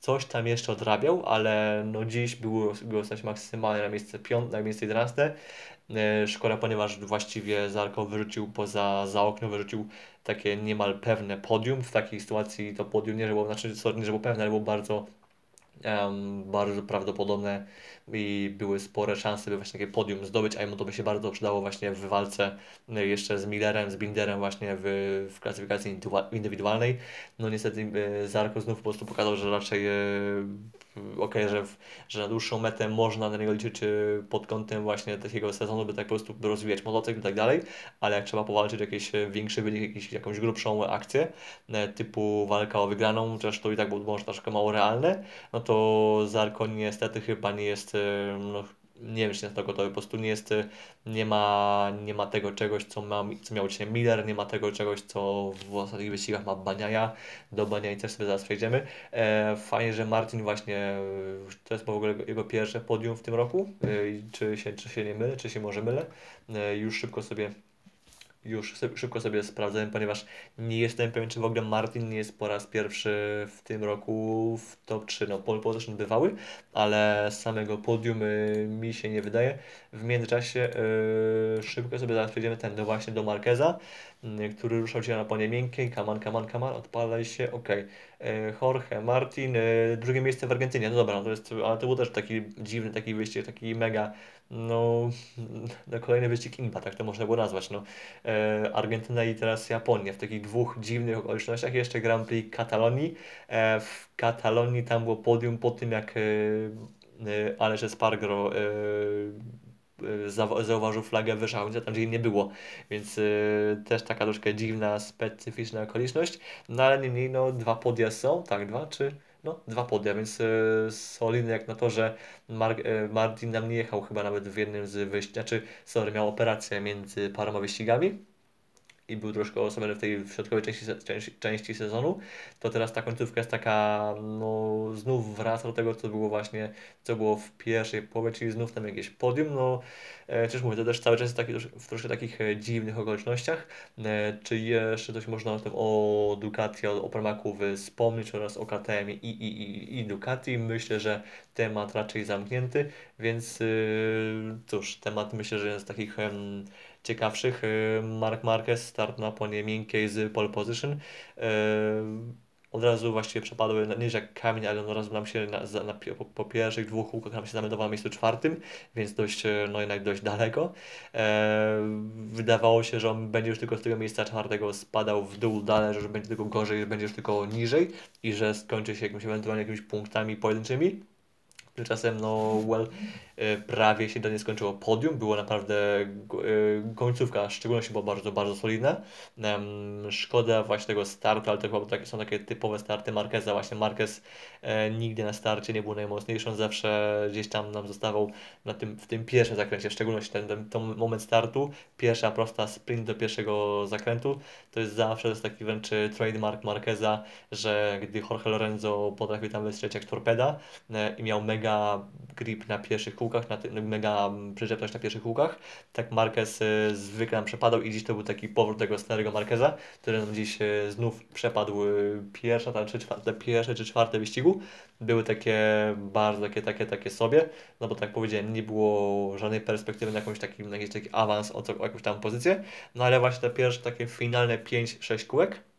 coś tam jeszcze odrabiał, ale no dziś było, było stać maksymalnie na miejsce piąte, na miejsce 11. E, Szkoda, ponieważ właściwie Zarko wyrzucił poza za okno, wyrzucił takie niemal pewne podium. W takiej sytuacji to podium nie, że było, znaczy sorry, nie, że było pewne, ale było bardzo em, bardzo prawdopodobne i były spore szanse, by właśnie takie podium zdobyć, a jemu to by się bardzo przydało właśnie w walce e, jeszcze z Millerem, z Binderem właśnie w, w klasyfikacji indywidualnej. No niestety e, Zarko znów po prostu pokazał, że raczej e, okej, że, w- że na dłuższą metę można na niego liczyć pod kątem właśnie takiego sezonu, by tak po prostu rozwijać motocykl i tak dalej, ale jak trzeba powalczyć jakiś większy wynik, jakiś, jakąś grubszą akcję, typu walka o wygraną, chociaż to i tak było może troszkę mało realne, no to Zarko niestety chyba nie jest, no, nie wiem, czy jest to gotowy, po prostu nie jest, nie ma, nie ma tego czegoś, co, ma, co miał dzisiaj Miller, nie ma tego czegoś, co w ostatnich wyścigach ma Baniaja, do Baniai też sobie zaraz przejdziemy. E, fajnie, że Martin właśnie, to jest w ogóle jego- pierwsze podium w tym roku, e, czy się, czy się nie mylę, czy się może mylę, e, już szybko sobie już szybko sobie sprawdzałem, ponieważ nie jestem pewien, czy w ogóle Martin nie jest po raz pierwszy w tym roku w top 3. No, pole position bywały, ale samego podium y, mi się nie wydaje. W międzyczasie yy, szybko sobie zaraz przejdziemy ten do właśnie do Marqueza, yy, który ruszał się na ponie miękkiej. Kaman, kaman, kaman, odpalaj się, ok. Yy, Jorge Martin, yy, drugie miejsce w Argentynie. No dobra, no to jest, ale to był też taki dziwny taki wyścig, taki mega no, no kolejny wyścig Imba, tak to można było nazwać. No. E, Argentyna i teraz Japonia w takich dwóch dziwnych okolicznościach. Jeszcze Grand Prix Katalonii. E, w Katalonii tam było podium po tym, jak e, e Aleix Espargaro e, e zauważył flagę wyżałcia, tam gdzie jej nie było, więc y, też taka troszkę dziwna, specyficzna okoliczność, no ale niemniej no dwa podia są, tak, dwa, czy no, dwa podia, więc solidne jak na to, że Mar e, Martin nam nie jechał chyba nawet w jednym z wyścigów, znaczy, sorry, miał operację między paroma wyścigami i był troszkę osobiony w tej środkowej części, części, części sezonu, to teraz ta końcówka jest taka, no znów wraca do tego, co było właśnie, co było w pierwszej połowie, czyli znów tam jakieś podium, no e, czyż mówię, to też cały czas jest taki, w troszkę takich e, dziwnych okolicznościach, e, czy jeszcze coś można o tym, o Ducati, o, o Pramaku wspomnieć oraz o KTM i, i, i, i Ducati, myślę, że temat raczej zamknięty, więc yy, cóż, temat myślę, że jest takich ciekawszych. Y, Mark Marquez start na ponie miękkiej z pole position. Y, od razu właściwie przepadły, nie jak kamień, ale od razu nam się na, na, po, po, pierwszych dwóch kółkach nam się zameldowało na miejscu czwartym, więc dość, y, no jednak dość daleko. Wydawało się, że on będzie już tylko z tego miejsca czwartego spadał w dół dalej, że będzie tylko gorzej, że będzie już tylko niżej i że skończy się jakimś ewentualnie jakimiś punktami pojedynczymi. Tymczasem, no, well, e, prawie się nie skończyło podium. Było naprawdę e, końcówka, w szczególności była bardzo, bardzo solidna. Szkoda właśnie tego startu, ale to chyba takie, są takie typowe starty Marqueza. Właśnie Marquez e, nigdy na starcie nie był najmocniejszy, on zawsze gdzieś tam nam zostawał na tym, w tym pierwszym zakręcie, w szczególności ten, ten, ten moment startu, pierwsza prosta sprint do pierwszego zakrętu, to jest zawsze to jest taki wręcz trademark Marqueza, że gdy Jorge Lorenzo potrafił tam wystrzelić jak torpeda i miał mega mega grip na pierwszych kółkach, na mega przyczepność na pierwszych kółkach. Tak Marquez y, zwykle nam przepadał i dziś to był taki powrót tego starego Marqueza, który nam dziś y, znów przepadł y, pierwsza, tam, czy czwarte, pierwsze czy czwarte wyścigu. Były takie bardzo takie, takie, takie sobie, no bo tak powiedziałem, nie było żadnej perspektywy na jakąś taki, na jakiś taki awans o, o jakąś tam pozycję, no ale właśnie te pierwsze takie finalne 5-6 kółek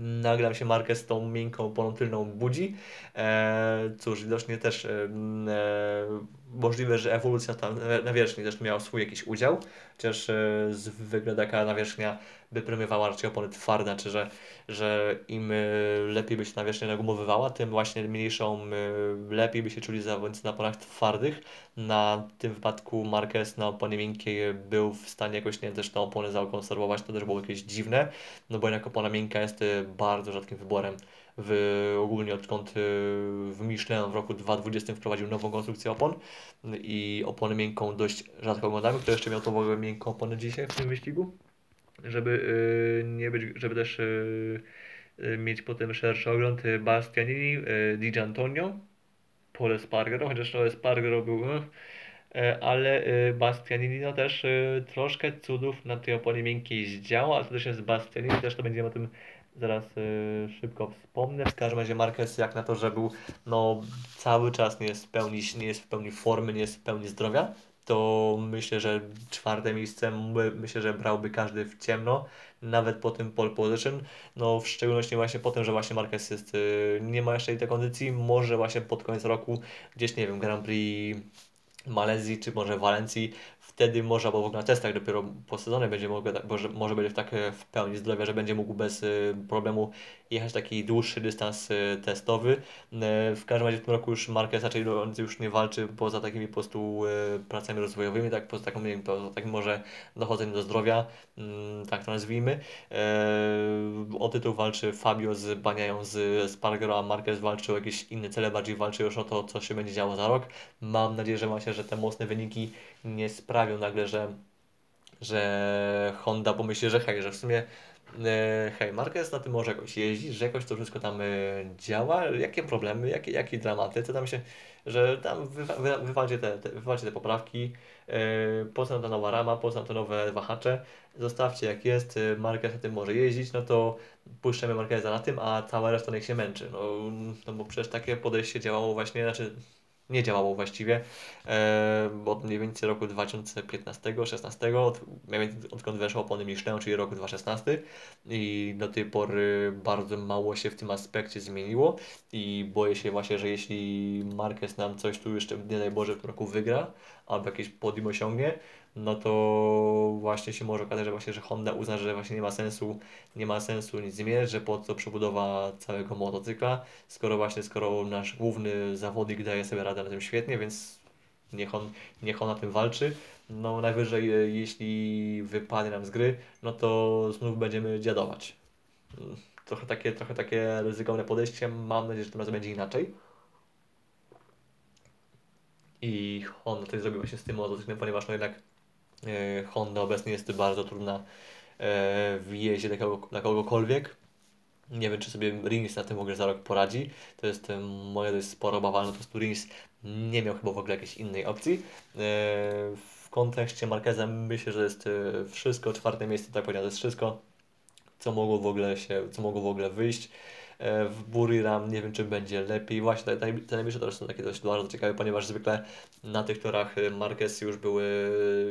nagle się Marquez z tą miękką oponą tylną budzi. E, cóż, widocznie też e, e, możliwe, że ewolucja tam na wierzchni też miała swój jakiś udział, chociaż e, zwykle taka nawierzchnia by premiowała raczej opony twarde, czy że, że im e, lepiej by się nawierzchnia nagumowywała, tym właśnie mniejszą, e, lepiej by się czuli zawodnicy na oponach twardych. Na tym wypadku Marquez na oponie miękkiej był w stanie jakoś, nie też tą oponę zakonserwować, to też było jakieś dziwne, no bo jednak opona miękka jest bardzo rzadkim wyborem w, ogólnie odkąd y, w Michelin w roku 2020 wprowadził nową konstrukcję opon i oponę miękką dość rzadko oglądamy. Kto jeszcze miał tą miękką oponę dzisiaj w tym wyścigu? Żeby y, nie być, żeby też y, mieć potem szerszy ogląd Bastianini, Di Antonio, Pole Spargaro, chociaż to Spargaro był ale Bastianini no też troszkę cudów na tej oponie miękkiej zdziałał, a też jest Bastianini, też to będziemy o tym zaraz y, szybko wspomnę. W każdym razie Marquez jak na to, że był no, cały czas nie jest, w pełni, nie jest w pełni formy, nie jest w pełni zdrowia, to myślę, że czwarte miejsce myślę, że brałby każdy w ciemno, nawet po tym pole position. No w szczególności właśnie po tym, że właśnie Marquez jest, y, nie ma jeszcze tej kondycji, może właśnie pod koniec roku gdzieś, nie wiem, Grand Prix Malezji czy może Walencji wtedy w ogóle na testach dopiero po sezonie będzie mógł, może, może będzie w, tak w pełni zdrowia, że będzie mógł bez y, problemu jechać taki dłuższy dystans y, testowy. W każdym razie w tym roku już Marquez raczej już nie walczy poza takimi po prostu pracami rozwojowymi, tak poza taką, nie wiem, poza takim może dochodzeniem do zdrowia, mm, tak to nazwijmy. O tytuł walczy Fabio z Baniają z Spargero, a Marquez walczy o jakieś inne cele, bardziej walczy już o to, co się będzie działo za rok. Mam nadzieję, że się, że te mocne wyniki nie sprawią nagle, że, że Honda pomyśli, że hej, że w sumie e, hej, Marquez na tym może jakoś jeździć, że jakoś to wszystko tam e, działa, jakie problemy, jakie, jakie dramaty, co tam się, że tam wy, wy, wywalcie, te, te, wywalcie te poprawki, E, po co nam ta nowa rama, po co nam te nowe wahacze, zostawcie jak jest, e, Marquez na tym może jeździć, no to puszczamy Marqueza na tym, a cała reszta niech się męczy. No, no bo przecież takie podejście działało właśnie, znaczy nie działało właściwie, e, od mniej więcej roku 2015-16, od, odkąd weszło opony Michelin, czyli roku 2016 i do tej pory bardzo mało się w tym aspekcie zmieniło i boję się właśnie, że jeśli Marquez nam coś tu jeszcze, nie daj Boże, w tym roku wygra, albo jakieś podium osiągnie, no to właśnie się może okazać, że właśnie, że Honda uzna, że właśnie nie ma sensu, nie ma sensu nic zmieniać, że po co przebudowa całego motocykla, skoro właśnie, skoro nasz główny zawodnik daje sobie radę na tym świetnie, więc niech on, niech on na tym walczy. No najwyżej, e, jeśli wypadnie nam z gry, no to znów będziemy dziadować. Trochę takie, trochę takie ryzykowne podejście. Mam nadzieję, że tym razem będzie inaczej. I Honda coś zrobił właśnie z tym motocyklem, ponieważ no jednak Honda obecnie jest bardzo trudna e, w jeździe dla, kogo, dla kogokolwiek. Nie wiem, czy sobie Rings na tym w ogóle za rok poradzi. To jest e, moja dość spora obawa, no po prostu Rings nie miał chyba w ogóle jakiejś innej opcji. W kontekście Marqueza myślę, że jest wszystko, czwarte miejsce, tak powiedziałem, to jest wszystko, co mogło w ogóle się, co mogło w ogóle wyjść. E, w Buriram nie wiem, czy będzie lepiej. Właśnie te, te najbliższe tory są takie dość bardzo ciekawe, ponieważ zwykle na tych torach e, Marquez już były,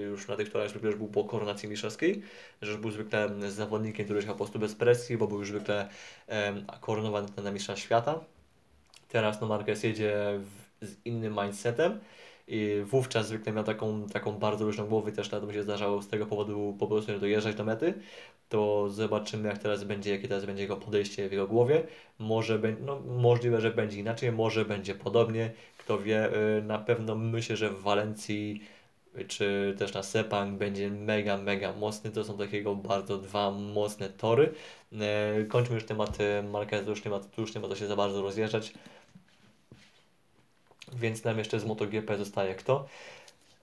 już na tych torach zwykle już był po koronacji mistrzowskiej, że już był zwykle zawodnikiem, który jechał po prostu bez presji, bo był już zwykle um, koronowany na mistrza świata. Teraz no Marquez jedzie w, z innym mindsetem i wówczas zwykle miał taką, taką bardzo różną głowę też na to mi się zdarzało z tego powodu po prostu nie dojeżdżać do mety. To zobaczymy jak teraz będzie, jakie teraz będzie jego podejście w jego głowie. Może będzie, no możliwe, że będzie inaczej, może będzie podobnie. Kto wie, y, na pewno myślę, że w Walencji czy też na Sepang będzie mega, mega mocny. To są takiego bardzo dwa mocne tory. Y, kończmy już temat Marquez, już nie ma, już nie ma co się za bardzo rozjeżdżać. Więc nam jeszcze z MotoGP zostaje kto?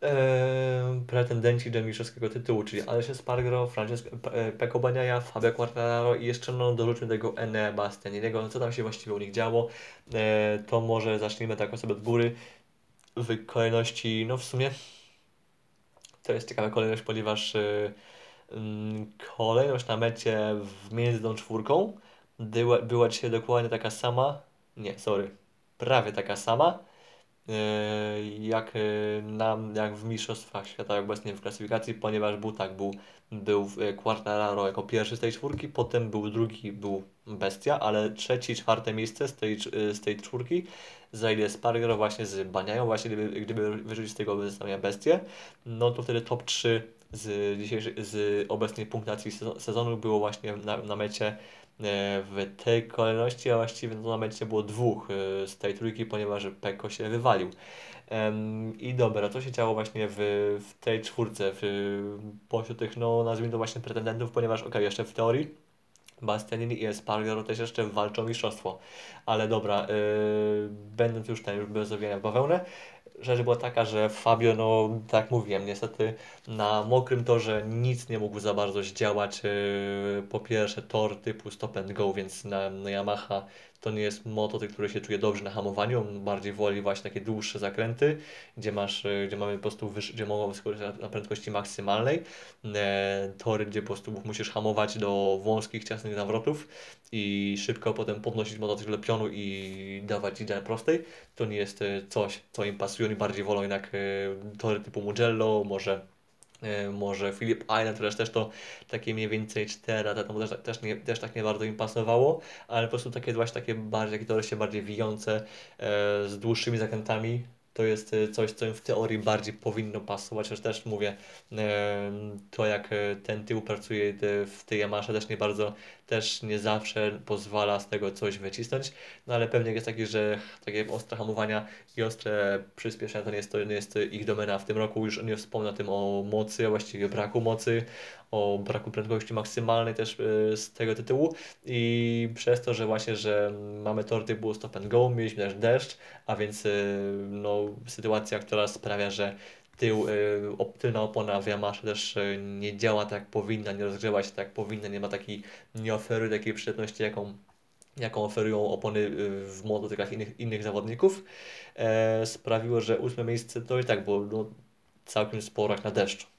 Eee, pretendenci do mistrzowskiego tytułu, czyli Alessio Spargaro, Francesco e, Pecco Bagnaia, Fabio Quartararo i jeszcze no, dorzućmy tego Ene Bastianiniego. Co tam się właściwie u nich działo? Eee, to może zacznijmy tak sobie od góry w kolejności, no w sumie to jest ciekawa kolejność, ponieważ yy, kolejność na mecie między tą czwórką była, była dzisiaj dokładnie taka sama, nie, sorry, prawie taka sama, E, jak, e, nam, jak w Mistrzostwach Świata obecnie w klasyfikacji, ponieważ był tak, był, był Quartararo jako pierwszy z tej czwórki, potem był drugi, był Bestia, ale trzeci, czwarte miejsce z tej, z tej czwórki zajdzie Spargaro właśnie z Baniają, właśnie gdyby, gdyby wyrzucić z tego zestawienia Bestię, no to wtedy top 3 z, dzisiejszej, z obecnej punktacji sezonu było właśnie na, na mecie w tej kolejności, a właściwie no, na mecie było dwóch e, z tej trójki, ponieważ Peko się wywalił. I dobra, to się działo właśnie w, w tej czwórce, w, pośród tych, no nazwijmy to właśnie pretendentów, ponieważ ok, jeszcze w teorii Bastianini i Espargaro też jeszcze walczą mistrzostwo. Ale dobra, yy, będąc już ten, już bez owijania w bawełnę, rzecz była taka, że Fabio, no tak mówiłem, niestety na mokrym torze nic nie mógł za bardzo zdziałać. Yy, po pierwsze tor typu stop and go, więc na, na Yamaha to nie jest motocykl, który się czuje dobrze na hamowaniu, on bardziej woli właśnie takie dłuższe zakręty, gdzie masz, yy, gdzie mamy po prostu, wyż, gdzie mogą wyskoczyć na prędkości maksymalnej, e, tory, gdzie po prostu musisz hamować do wąskich, ciasnych nawrotów i szybko potem podnosić motocykl do pionu i dawać idę prostej, to nie jest e, coś, co im pasuje, oni bardziej wolą jednak e, tory typu Mugello, może E, może Philip Island, też też to takie mniej więcej 4 lata temu też, też, nie, też tak nie bardzo im pasowało, ale po prostu takie właśnie takie bardziej, takie się bardziej wijące, e, z dłuższymi zakrętami, to jest e, coś, co im w teorii bardziej powinno pasować, chociaż też mówię, e, to jak e, ten tył pracuje w tej Yamasze też nie bardzo, też nie zawsze pozwala z tego coś wycisnąć, no ale pewnie jest taki, że takie ostre hamowania i ostre przyspieszenia to nie jest, to nie jest ich domena. W tym roku, już nie wspomnę o tym o mocy, a właściwie braku mocy, o braku prędkości maksymalnej też z tego tytułu. I przez to, że właśnie, że mamy tor typu stop and go, mieliśmy też deszcz, a więc no sytuacja, która sprawia, że tył, y, tylna opona w Yamaha też y, nie działa tak jak powinna, nie rozgrzewa się tak jak powinna, nie ma takiej, nie oferuje takiej przydatności, jaką, jaką oferują opony y, w motocyklach innych, innych zawodników, e, sprawiło, że ósme miejsce to i tak było no, całkiem sporo jak na deszcz.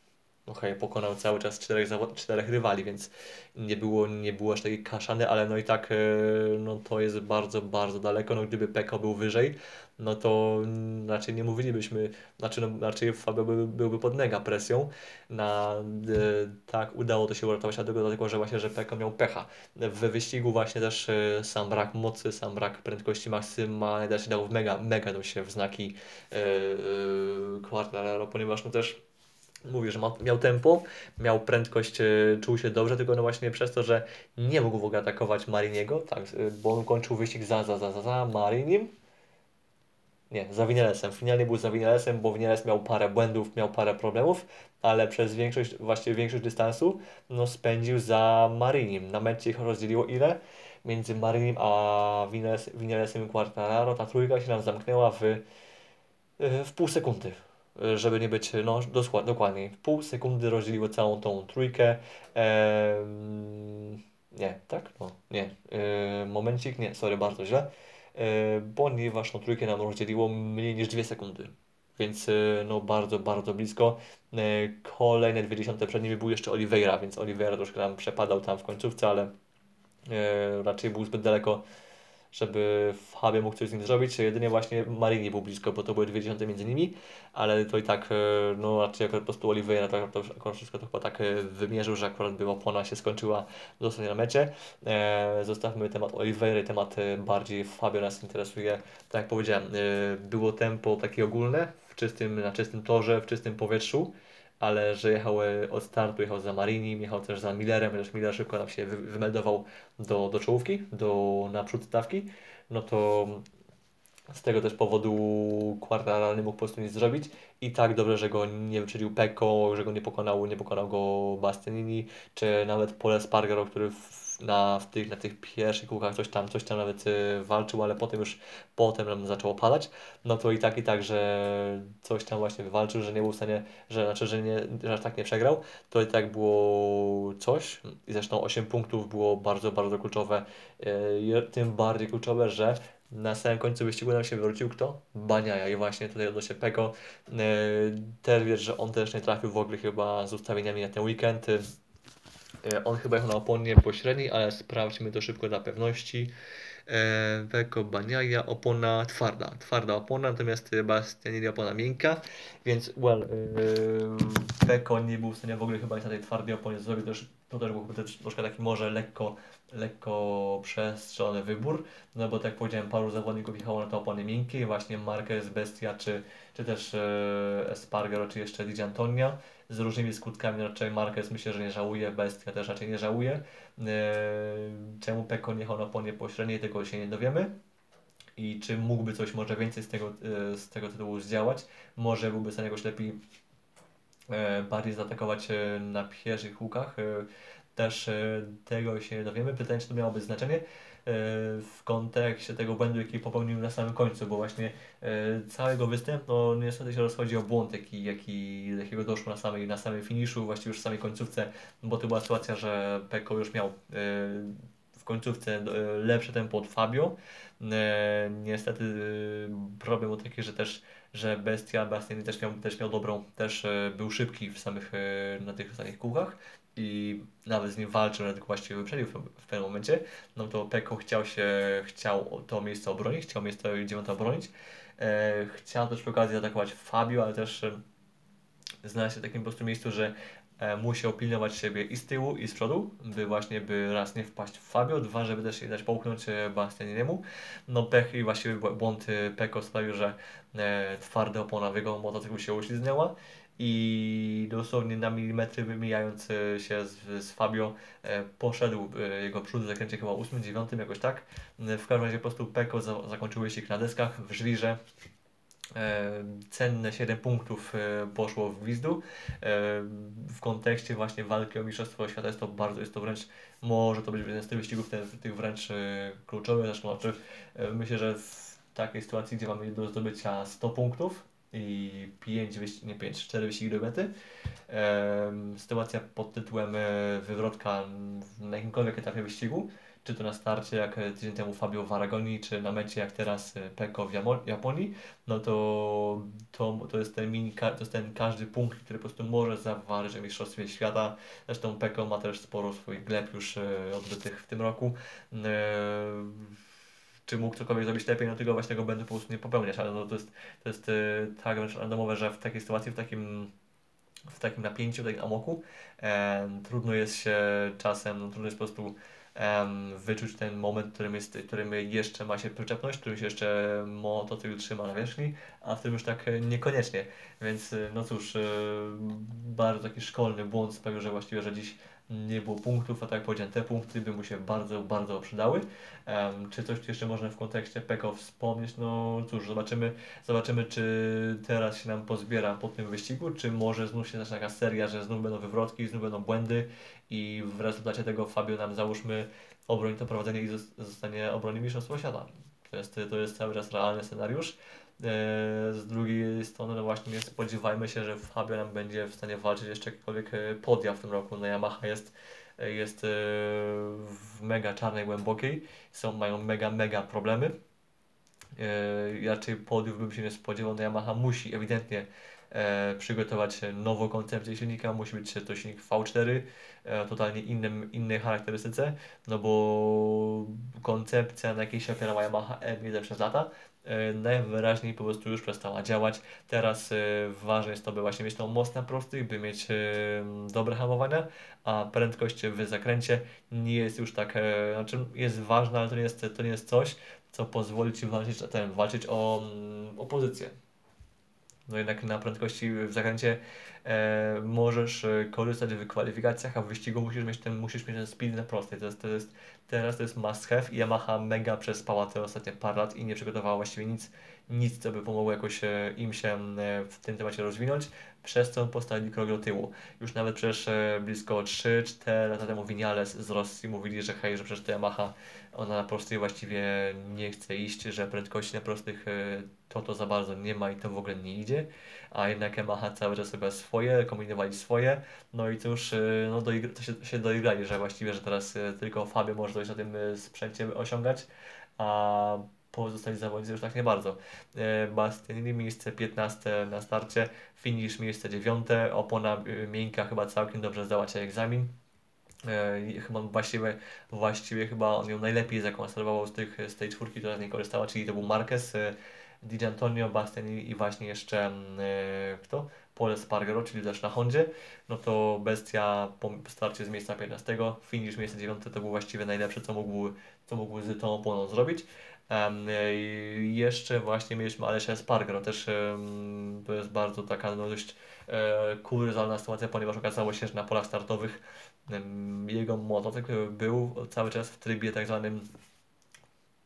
Okej, okay, pokonał cały czas czterech, czterech rywali, więc nie było, nie było aż takiej kaszany, ale no i tak no to jest bardzo, bardzo daleko. No gdyby Peko był wyżej, no to raczej nie mówilibyśmy, znaczy no, raczej Fabio byłby, byłby pod mega presją. Na, e, tak, udało to się uratować, dlatego, dlatego że właśnie, że Peko miał pecha. W wyścigu właśnie też e, sam brak mocy, sam brak prędkości maksymalnej też dał mega, mega dał się w znaki e, e, Quartararo, ponieważ no też mówię, że miał tempo, miał prędkość, e, czuł się dobrze, tylko no właśnie przez to, że nie mógł w ogóle atakować Mariniego, tak, e, bo on kończył wyścig za, za, za, za, za Marinim, nie, za Vinalesem. Finalnie był za Vinalesem, bo Vinales miał parę błędów, miał parę problemów, ale przez większość, właściwie większość dystansu no, spędził za Marinim. Na mecie ich rozdzieliło ile? Między Marinim a Vinales, Vinalesem i Quartararo ta trójka się nam zamknęła w, w pół sekundy żeby nie być no, dokładniej. W pół sekundy rozdzieliło całą tą trójkę. Ehm, nie, tak? No, nie. Ehm, momencik, nie, sorry, bardzo źle. E, ponieważ tą trójkę nam rozdzieliło mniej niż 2 sekundy. Więc no bardzo, bardzo blisko. Kolejne dwie dziesiąte przed nimi był jeszcze Oliveira, więc Oliveira troszkę nam przepadał tam w końcówce, ale raczej był zbyt daleko żeby Fabio mógł coś z nim zrobić. Jedynie właśnie Marini był blisko, bo to były dwie dziesiąte między nimi, ale to i tak, e, no raczej akurat po prostu Oliveira to, to akurat wszystko to chyba tak e, wymierzył, że akurat by opona się skończyła dosłownie na mecie. E, zostawmy temat Oliveira, temat bardziej Fabio nas interesuje. Tak jak powiedziałem, było tempo takie ogólne, w czystym, na czystym torze, w czystym powietrzu ale że jechał od startu, jechał za Marini, jechał też za Millerem, chociaż Miller szybko nam się wymeldował do, do czołówki, do naprzód stawki, no to z tego też powodu Quartararo nie mógł po prostu nic zrobić. I tak dobrze, że go nie wyprzedził Pecco, że go nie pokonał, nie pokonał go Bastianini, czy nawet Pole Spargaro, który w na, w tych, na tych pierwszych kółkach coś tam, coś tam nawet y, walczył, ale potem już potem zaczęło padać, no to i tak, i tak, że coś tam właśnie wywalczył, że nie był w stanie, że znaczy, że, nie, że tak nie przegrał, to i tak było coś i zresztą 8 punktów było bardzo, bardzo kluczowe, y, tym bardziej kluczowe, że na samym końcu wyścigu nam się wrócił kto? Baniaja i właśnie tutaj odnośnie Peko. Yy, też wiesz, że on też nie trafił w ogóle chyba z ustawieniami na ten weekend. E, on chyba jechał na oponie pośredniej, ale sprawdźmy to szybko dla pewności. Weko Baniaja, opona twarda, twarda opona, natomiast Bastianini opona miękka, więc well, Weko nie był w stanie w ogóle chyba na tej twardej oponie zrobić, też, to też był troszkę taki może lekko, lekko przestrzelony wybór, no bo tak jak powiedziałem, paru zawodników jechało na te opony miękkie, właśnie Marquez, Bestia, czy, czy też e, Espargaro, czy jeszcze Di Antonia, z różnymi skutkami. Raczej Marquez myślę, że nie żałuje, Bestia też raczej nie żałuje. E, czemu Peko nie jechał na oponie pośredniej, tego się nie dowiemy. I czy mógłby coś może więcej z tego, e, z tego tytułu zdziałać? Może byłby w stanie jakoś lepiej e, bardziej zaatakować na pierwszych łukach. Też tego się dowiemy. Pytanie, czy to miałoby znaczenie. E, w kontekście tego błędu, jaki popełnił na samym końcu, bo właśnie e, całego występu no, niestety się rozchodzi o błąd, jaki, jaki, jakiego doszło na samej, na samym finiszu, właściwie już w samej końcówce, bo to była sytuacja, że Peko już miał e, w końcówce lepsze tempo od Fabio. Niestety problem był taki, że też że Bestia Bastiani też miał, też miał dobrą, też był szybki w samych, na tych ostatnich kółkach i nawet z nim walczył, nawet właściwie wyprzedził w, w pewnym momencie, no to Peko chciał się, chciał to miejsce obronić, chciał miejsce 9 obronić. E, chciał też przy okazji atakować Fabio, ale też e, znalazł się w takim po prostu miejscu, że e, musiał pilnować siebie i z tyłu, i z przodu, by właśnie by raz nie wpaść w Fabio, dwa, żeby też nie dać połknąć e, Bastianiniemu. No pech i właściwie błąd e, Peko sprawił, że e, twarda opona w jego motocyklu się uślizgnęła i dosłownie na milimetry wymijając się z, z Fabio e, poszedł e, jego przód w zakręcie chyba 8-9 jakoś tak. E, w każdym razie po prostu Peko za, zakończył wyścig na deskach w żwirze. E, cenne 7 punktów e, poszło w gwizdu. E, w kontekście właśnie walki o Mistrzostwo Świata jest to bardzo, jest to wręcz, może to być jeden z tych wyścigów tych, tych wręcz kluczowych. Zresztą znaczy, myślę, że w takiej sytuacji, gdzie mamy do zdobycia 100 punktów, i 5 wyścigi, nie 5, 4 wyścigi do mety. sytuacja pod tytułem e, wywrotka na jakimkolwiek etapie wyścigu, czy to na starcie jak tydzień temu Fabio w Aragoni, czy na mecie jak teraz e, Peko w Japonii, no to, to, to, jest ten mini, to jest ten każdy punkt, który po prostu może zaważyć w Mistrzostwie Świata. Zresztą Peko ma też sporo swoich gleb już e, odbytych w tym roku czy mógł cokolwiek zrobić lepiej, no właśnie tego będę po prostu nie popełniać, ale no to jest, to jest yy, tak wręcz randomowe, że w takiej sytuacji, w takim w takim napięciu, w takim amoku, e, trudno jest się czasem, no, trudno jest po prostu e, wyczuć ten moment, którym, jest, którym jeszcze ma się przyczepność, którym się jeszcze motocykl trzyma na wierzchni, a w którym już tak niekoniecznie. Więc no cóż, e, bardzo taki szkolny błąd sprawił, że właściwie, że dziś nie było punktów, a tak jak powiedziałem, te punkty by mu się bardzo, bardzo przydały. Um, czy coś jeszcze można w kontekście PECO wspomnieć? No cóż, zobaczymy, zobaczymy, czy teraz się nam pozbiera po tym wyścigu, czy może znów się zacznie taka seria, że znów będą wywrotki, znów będą błędy i w rezultacie tego Fabio nam załóżmy obroni to prowadzenie i zostanie obroni mistrzostwa świata. To jest, to jest cały czas realny scenariusz. E, z drugiej strony, no właśnie nie spodziewajmy się, że Fabio nam będzie w stanie walczyć jeszcze jakiekolwiek e, podia w tym roku. No Yamaha jest, e, jest w mega czarnej, głębokiej, są, mają mega, mega problemy. Raczej podiów bym się nie spodziewał, no Yamaha musi ewidentnie przygotować nową koncepcję silnika, musi być to silnik V4, e, totalnie innym, innej charakterystyce, no bo koncepcja, na jakiej się opierała Yamaha M1 przez lata, najwyraźniej po prostu już przestała działać. Teraz e, ważne jest to, by właśnie mieć tą moc na prostych, by mieć e, dobre hamowania, a prędkość w zakręcie nie jest już tak, znaczy jest ważna, ale to nie jest, to nie jest coś, co pozwoli Ci walczyć, ten, walczyć o, o pozycję. No jednak na prędkości w zakręcie e, możesz korzystać w kwalifikacjach, a w wyścigu musisz mieć ten, musisz mieć ten speed na prostej. To jest, to jest Teraz to jest must have i Yamaha mega przespała te ostatnie parę lat i nie przygotowała właściwie nic, nic co by pomogło jakoś e, im się e, w tym temacie rozwinąć, przez co postawili krok do tyłu. Już nawet przecież e, blisko 3-4 lata temu Vinales z Rosji mówili, że hej, że przecież to Yamaha ona na prostej właściwie nie chce iść, że prędkości na prostych to to za bardzo nie ma i to w ogóle nie idzie, a jednak Yamaha cały czas sobie swoje, kombinowali swoje, no i cóż, no to się, się doigrali, że właściwie, że teraz tylko Fabio może coś na tym sprzęcie osiągać, a pozostali zawodnicy już tak nie bardzo. Bastianini miejsce 15 na starcie, finish miejsce 9, opona miękka chyba całkiem dobrze zdała się egzamin. Chyba właściwie, właściwie chyba on ją najlepiej zakonserwował z, tych, z tej czwórki, która z niej korzystała, czyli to był Marquez, Di Antonio, Bastianini i właśnie jeszcze kto? Pole Spargaro, czyli też na Hondzie, no to Bestia po starcie z miejsca 15, finish miejsce 9 to był właściwie najlepsze, co mógł, co mógł z tą oponą zrobić. Um, jeszcze właśnie mieliśmy Alessia Spargaro, też um, to jest bardzo taka no, dość e, sytuacja, ponieważ okazało się, że na polach startowych um, jego motocykl był cały czas w trybie tak zwanym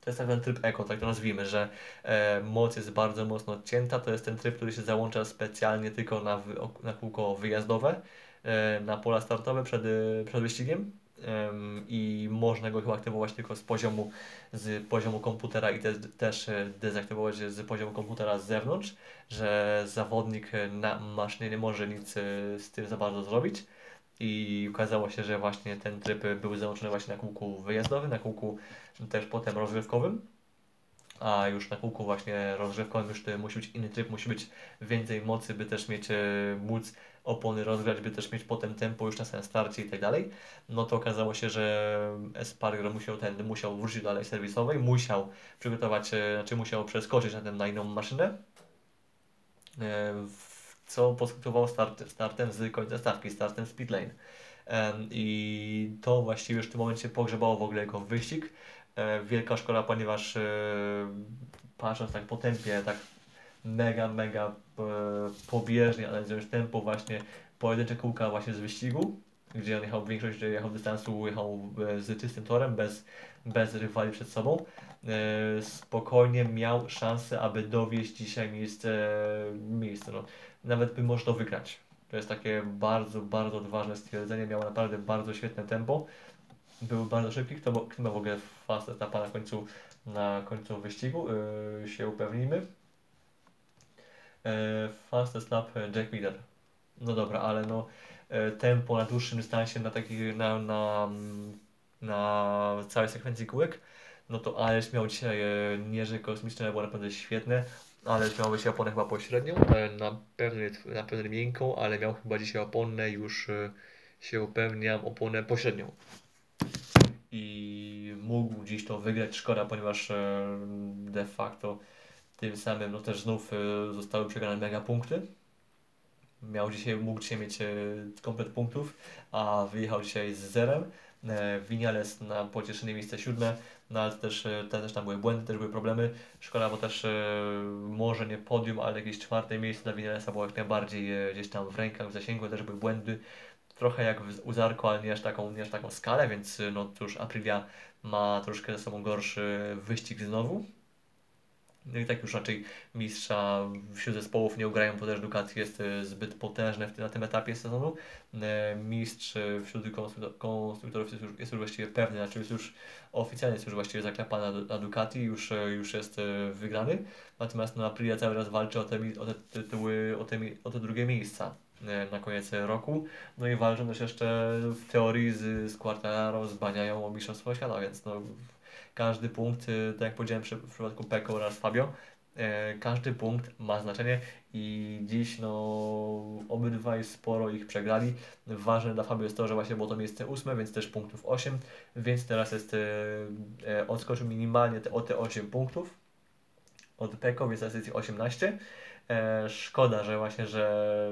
to jest tak zwany tryb eko, tak to nazwijmy, że e, moc jest bardzo mocno odcięta. To jest ten tryb, który się załącza specjalnie tylko na, na kółko wyjazdowe, e, na pola startowe przed, przed wyścigiem i można go chyba aktywować tylko z poziomu, z poziomu komputera i te, też e, dezaktywować z poziomu komputera z zewnątrz, że zawodnik na maszynie nie może nic e, z tym za bardzo zrobić i okazało się, że właśnie ten tryb był załączony właśnie na kółku wyjazdowym, na kółku też potem rozgrywkowym, a już na kółku właśnie rozgrzewkowym już musi być inny tryb, musi być więcej mocy, by też mieć, e, móc opony rozgrać, by też mieć potem tempo już na samym starcie i tak dalej, no to okazało się, że Espargaro musiał ten, musiał wrócić do alei serwisowej, musiał przygotować, e, znaczy musiał przeskoczyć na, ten, na inną maszynę, e, co poskutkowało start, startem z końca stawki, startem z pitlane. I to właściwie już w tym momencie pogrzebało w ogóle jego wyścig. E, wielka szkoda, ponieważ patrząc tak po tempie, tak mega, mega e, pobieżnie analizując tempo właśnie pojedyncze kółka właśnie z wyścigu, gdzie on jechał większość jechał dystansu, jechał e, z czystym torem, bez, bez rywali przed sobą. E, spokojnie miał szansę, aby dowieść dzisiaj miejsce, miejsce no, nawet by można wygrać. To jest takie bardzo, bardzo odważne stwierdzenie. Miał naprawdę bardzo świetne tempo. Był bardzo szybki. Kto, kto ma w ogóle fast etapa na końcu, na końcu wyścigu? Yy, się upewnimy. E, fastest lap Jack Miller. No dobra, ale no tempo na dłuższym dystansie, na takich, na, na, na całej sekwencji kółek, no to Aleś miał dzisiaj e, kosmiczne, było naprawdę świetne. Aleś miał dzisiaj oponę chyba pośrednią, e, na pewno, na pewno miękką, ale miał chyba dzisiaj oponę już e, się upewniam, oponę pośrednią. I mógł dziś to wygrać, szkoda, ponieważ e, de facto tym samym no też znów e, zostały przegrane mega punkty. Miał dzisiaj, mógł dzisiaj mieć e, komplet punktów, a wyjechał dzisiaj z zerem. E, Winiales na pocieszenie miejsce siódme, no ale też, e, te, też tam były błędy, też były problemy. Szkoda, bo też e, może nie podium, ale jakieś czwarte miejsce dla Winialesa było jak najbardziej e, gdzieś tam w rękach, w zasięgu, też były błędy. Trochę jak u Zarko, ale nie aż taką, nie aż taką skalę, więc no cóż, Aprilia ma troszkę ze sobą gorszy wyścig znowu. No i tak już raczej mistrza wśród zespołów nie ugrają, bo też Ducati jest e, zbyt tym, na tym etapie sezonu. E, Mistrz e, wśród konstruktor- konstruktorów jest już, jest już właściwie pewny, znaczy jest już oficjalnie jest już właściwie zaklepana na Ducati, już, już jest wygrany. Natomiast no, Aprilia cały czas walczy o te, o te tytuły, o te, o te drugie miejsca na koniec roku. No i walczą też jeszcze w teorii z, z Quartararo, z Baniają o Mistrzostwo Świata, więc no, każdy punkt, e, tak jak powiedziałem przy, w przypadku Peko oraz Fabio, e, każdy punkt ma znaczenie i dziś no obydwaj sporo ich przegrali. Ważne dla Fabio jest to, że właśnie było to miejsce ósme, więc też punktów 8, więc teraz jest, e, odskoczył minimalnie te, o te 8 punktów od Peko, więc teraz jest ich 18. E, szkoda, że właśnie, że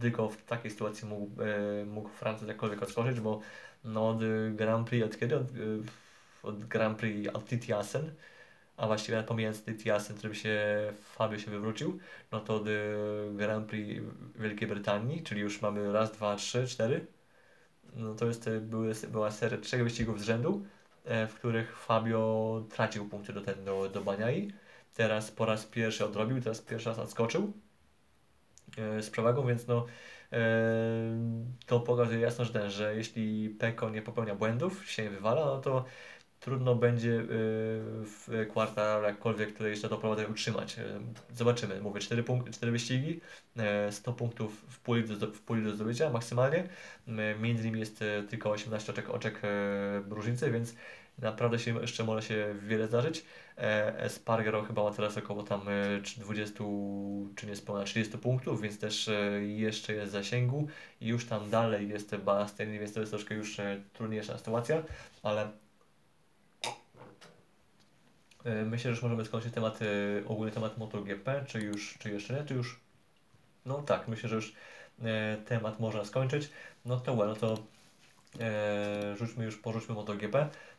tylko w takiej sytuacji mógł, e, mógł Francuz jakkolwiek odskoczyć, bo no od y, Grand Prix, od kiedy? Od, y, od Grand Prix od Titiasen, a właściwie nawet pomijając Titiasen, którym się Fabio się wywrócił, no to od y, Grand Prix Wielkiej Brytanii, czyli już mamy raz, dwa, trzy, cztery, no to jest, y, były, była seria trzech wyścigów z rzędu, e, w których Fabio tracił punkty do, ten, do, do Baniai. Teraz po raz pierwszy odrobił, teraz pierwszy raz odskoczył e, z przewagą, więc no e, to pokazuje jasno, że, ten, że jeśli Peko nie popełnia błędów, się nie wywala, no to trudno będzie e, w kwartał jakkolwiek tutaj jeszcze to prowadzenie utrzymać. E, Zobaczymy, mówię, 4, punk- 4 wyścigi, e, 100 punktów w puli do, w puli do zdobycia maksymalnie. Między nimi jest tylko 18 oczek, oczek różnicy, więc naprawdę się jeszcze może się wiele zdarzyć. E, Espargaro chyba ma teraz około tam e, czy 20 czy niespełna 30 punktów, więc też jeszcze jest w zasięgu i już tam dalej jest Bastianini, więc to jest troszkę już trudniejsza sytuacja, ale myślę, że już możemy skończyć temat, e, ogólny temat MotoGP, czy już, czy jeszcze nie, czy już no tak, myślę, że już e, temat można skończyć. No to well, no to e, rzućmy już, porzućmy MotoGP.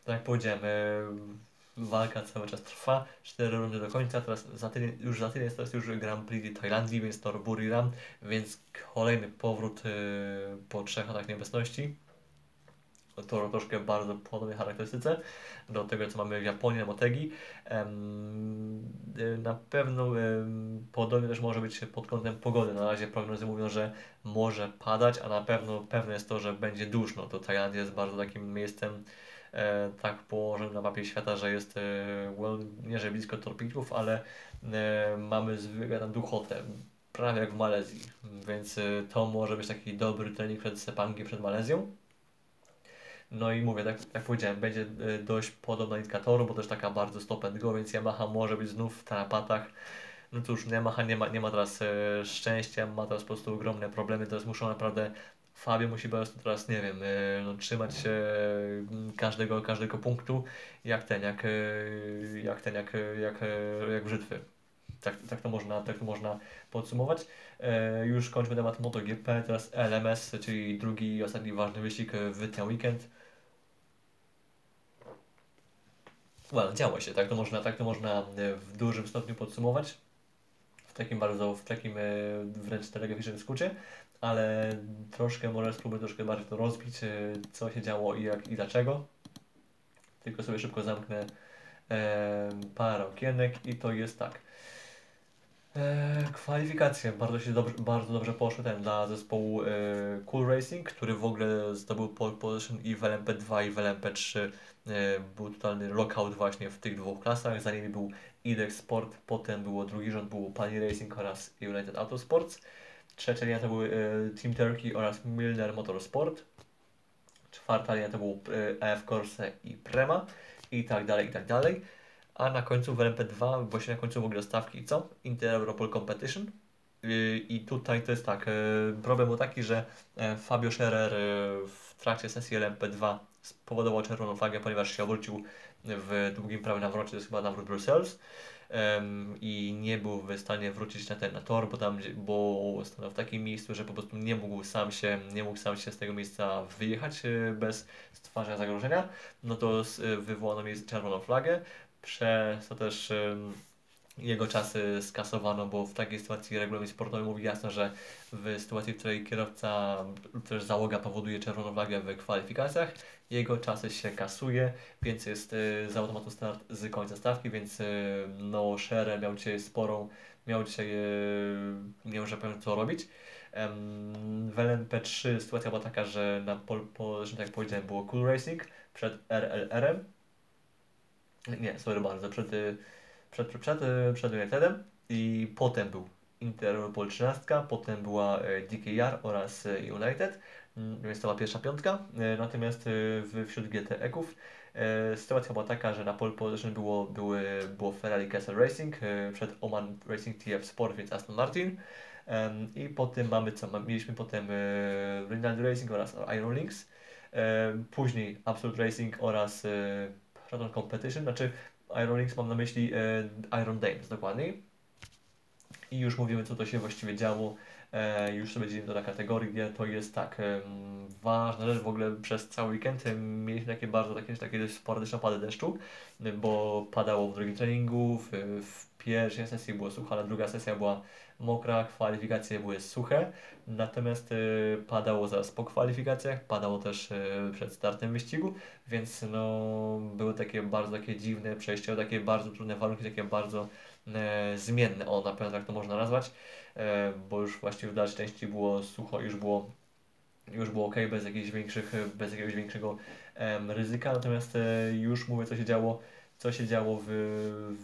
Tak jak powiedziałem, e, walka cały czas trwa, cztery rundy do końca, teraz za tydzień, już za tydzień jest teraz już Grand Prix Tajlandii, więc to Buriram, więc kolejny powrót e, po trzech latach nieobecności. To troszkę bardzo podobnej charakterystyce do tego, co mamy w Japonii na Motegi. Y, Na pewno podobnie też może być pod kątem pogody. Na razie prognozy mówią, że może padać, a na pewno pewne jest to, że będzie duszno. To Tajlandia jest bardzo takim miejscem e, tak położonym na mapie świata, że jest e, nie że blisko torpidów, ale e, mamy zwykle tam duchotę. Prawie jak w Malezji, więc e, to może być taki dobry trening przed Sepangi, przed Malezją. No i mówię, tak jak powiedziałem, będzie e, dość podobna indykatoru, bo też taka bardzo stop and go, więc Yamaha może być znów w tarapatach. No cóż, Yamaha nie ma, nie ma teraz e, szczęścia, ma teraz po prostu ogromne problemy, teraz muszą naprawdę, Fabio musi po teraz, nie wiem, e, no, trzymać się mm, każdego, każdego punktu, jak ten, jak, jak ten, jak, jak, jak brzytwy. Tak, tak, to można, tak to można podsumować. Już kończmy temat MotoGP, teraz LMS, czyli drugi i ostatni ważny wyścig w ten weekend. Well, działo się, tak to można, tak to można e, w dużym stopniu podsumować. W takim bardzo, w takim e, wręcz telegraficznym skrócie, ale troszkę może spróbuję troszkę bardziej to rozbić, e, co się działo i jak i dlaczego. Tylko sobie szybko zamknę e, parę okienek i to jest tak. E, kwalifikacje bardzo się dobrze, bardzo dobrze poszły ten dla zespołu e, Cool Racing, który w ogóle zdobył pole position i w LMP2 i w LMP3 e, był totalny lockout właśnie w tych dwóch klasach. Za nimi był IDEX Sport, potem było drugi rząd, było Pani Racing oraz United Autosports. Trzecia linia to były e, Team Turkey oraz Milner Motorsport. Czwarta linia to był e, AF Corse i Prema i tak dalej, i tak dalej. A na końcu w LMP2, właśnie na końcu w ogóle stawki co? Inter Europol Competition. I tutaj to jest tak, yy, problem był taki, że e, Fabio Scherer yy, w trakcie sesji LMP2 spowodował czerwoną flagę, ponieważ się obrócił w długim prawym nawrocie, to jest chyba nawrót Brussels i nie był w stanie wrócić na ten na tor, bo tam, bo stanął w takim miejscu, że po prostu nie mógł sam się, nie mógł sam się z tego miejsca wyjechać e, bez stwarzania zagrożenia, no to e, wywołano mi czerwoną flagę, przez to też jego czasy skasowano, bo w takiej sytuacji regulamin sportowy mówi jasno, że w sytuacji, w której kierowca też załoga powoduje czerwoną flagę w kwalifikacjach, jego czasy się kasuje, więc jest y, z automatu start z końca stawki, więc y, no Scherer miał dzisiaj sporą, miał dzisiaj, y, nie że powiem co robić. W LMP3 sytuacja była taka, że na pol, po, że tak powiedziałem było Cool Racing przed RLR-em, nie, sorry bardzo, przed, przed, przed, przed, przed Unitedem i potem był Interpol 13, potem była y, DKR oraz y, United, Mm, więc to była pierwsza piątka, Y, natomiast wśród GT-eków sytuacja była taka, że na pole position było, były, było Ferrari Castle Racing, przed Oman Racing TF Sport, więc Aston Martin. I potem mamy co, mieliśmy potem Rinaldi Racing oraz Iron Links, później Absolute Racing oraz Proton Competition, znaczy Iron Links mam na myśli e, Iron Dames dokładniej. I już mówimy, co to się właściwie działo. E, już sobie dzielimy to na kategorie. To jest tak, em, ważna rzecz w ogóle przez cały weekend. Mieliśmy takie bardzo, takie, takie dość sporadyczne opady deszczu, bo padało w drugim treningu, w, w pierwszej sesji było sucho, ale druga sesja była mokra, kwalifikacje były suche. Natomiast y, padało zaraz po kwalifikacjach, padało też y, przed startem wyścigu, więc no, były takie bardzo takie dziwne przejścia, takie bardzo trudne warunki, takie bardzo e, zmienne, o na pewno tak to można nazwać, e, bo już właściwie w dalszej części było sucho, już było już było ok, bez jakichś większych, bez jakiegoś większego ryzyka, natomiast e, już mówię, co się działo, co się działo w,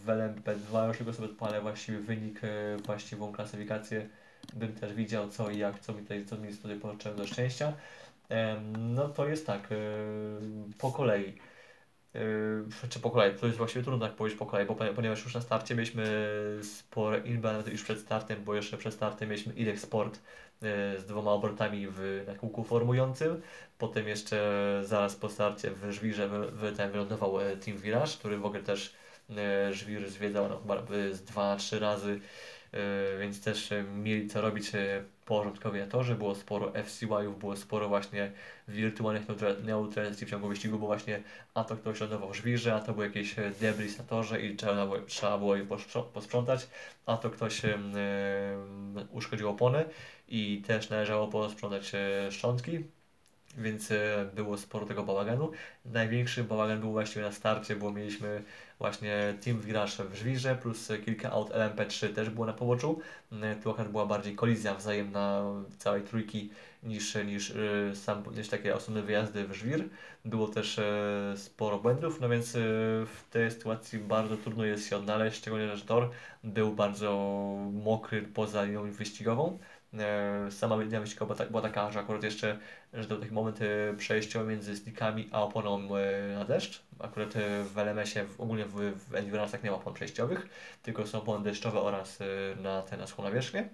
w LMP2, już sobie odpalę właściwie wynik, e, właściwą klasyfikację, bym też widział co i jak, co mi tutaj, co mi tutaj pożyczyłem do szczęścia. No to jest tak, e, po kolei. Yy, czy po kolei, to jest właściwie trudno tak powiedzieć po kolei, bo poni- ponieważ już na starcie mieliśmy spore nawet już przed startem, bo jeszcze przed startem mieliśmy Ilex Sport z dwoma obrotami w, kółku formującym, potem jeszcze zaraz po starcie w żwirze ten wylądował e, Team Virage, który w ogóle też e, żwir zwiedzał no, chyba e, z dwa, trzy razy, e, więc też e, mieli co robić e, porządkowi na torze, było sporo FCY-ów, było sporo właśnie wirtualnych neutra- neutralizacji w ciągu wyścigu, bo właśnie a to ktoś lądował w żwirze, a to był jakiś e, debris na torze i trzeba było, trzeba było je posprzątać, a to ktoś em, uszkodził opony i też należało posprzątać e, szczątki, więc e, było sporo tego bałaganu. Największy bałagan był właściwie na starcie, bo mieliśmy właśnie Team Virage w żwirze, plus kilka aut LMP3 też było na poboczu. E, akurat była bardziej kolizja wzajemna całej trójki niż, niż, e, sam, niż takie osobne wyjazdy w żwir. Było też sporo błędów, no więc w tej sytuacji bardzo trudno jest się odnaleźć, szczególnie, że tor był bardzo mokry poza linią wyścigową. E, Sama linia wyścigowa była, ta, była taka, że akurat jeszcze, że to taki moment przejściowy między slickami a oponą e, na deszcz. Akurat e, w LMS-ie, ogólnie w, w Endurance'ach nie ma opon przejściowych, tylko są opony deszczowe oraz na te na nawierzchnię.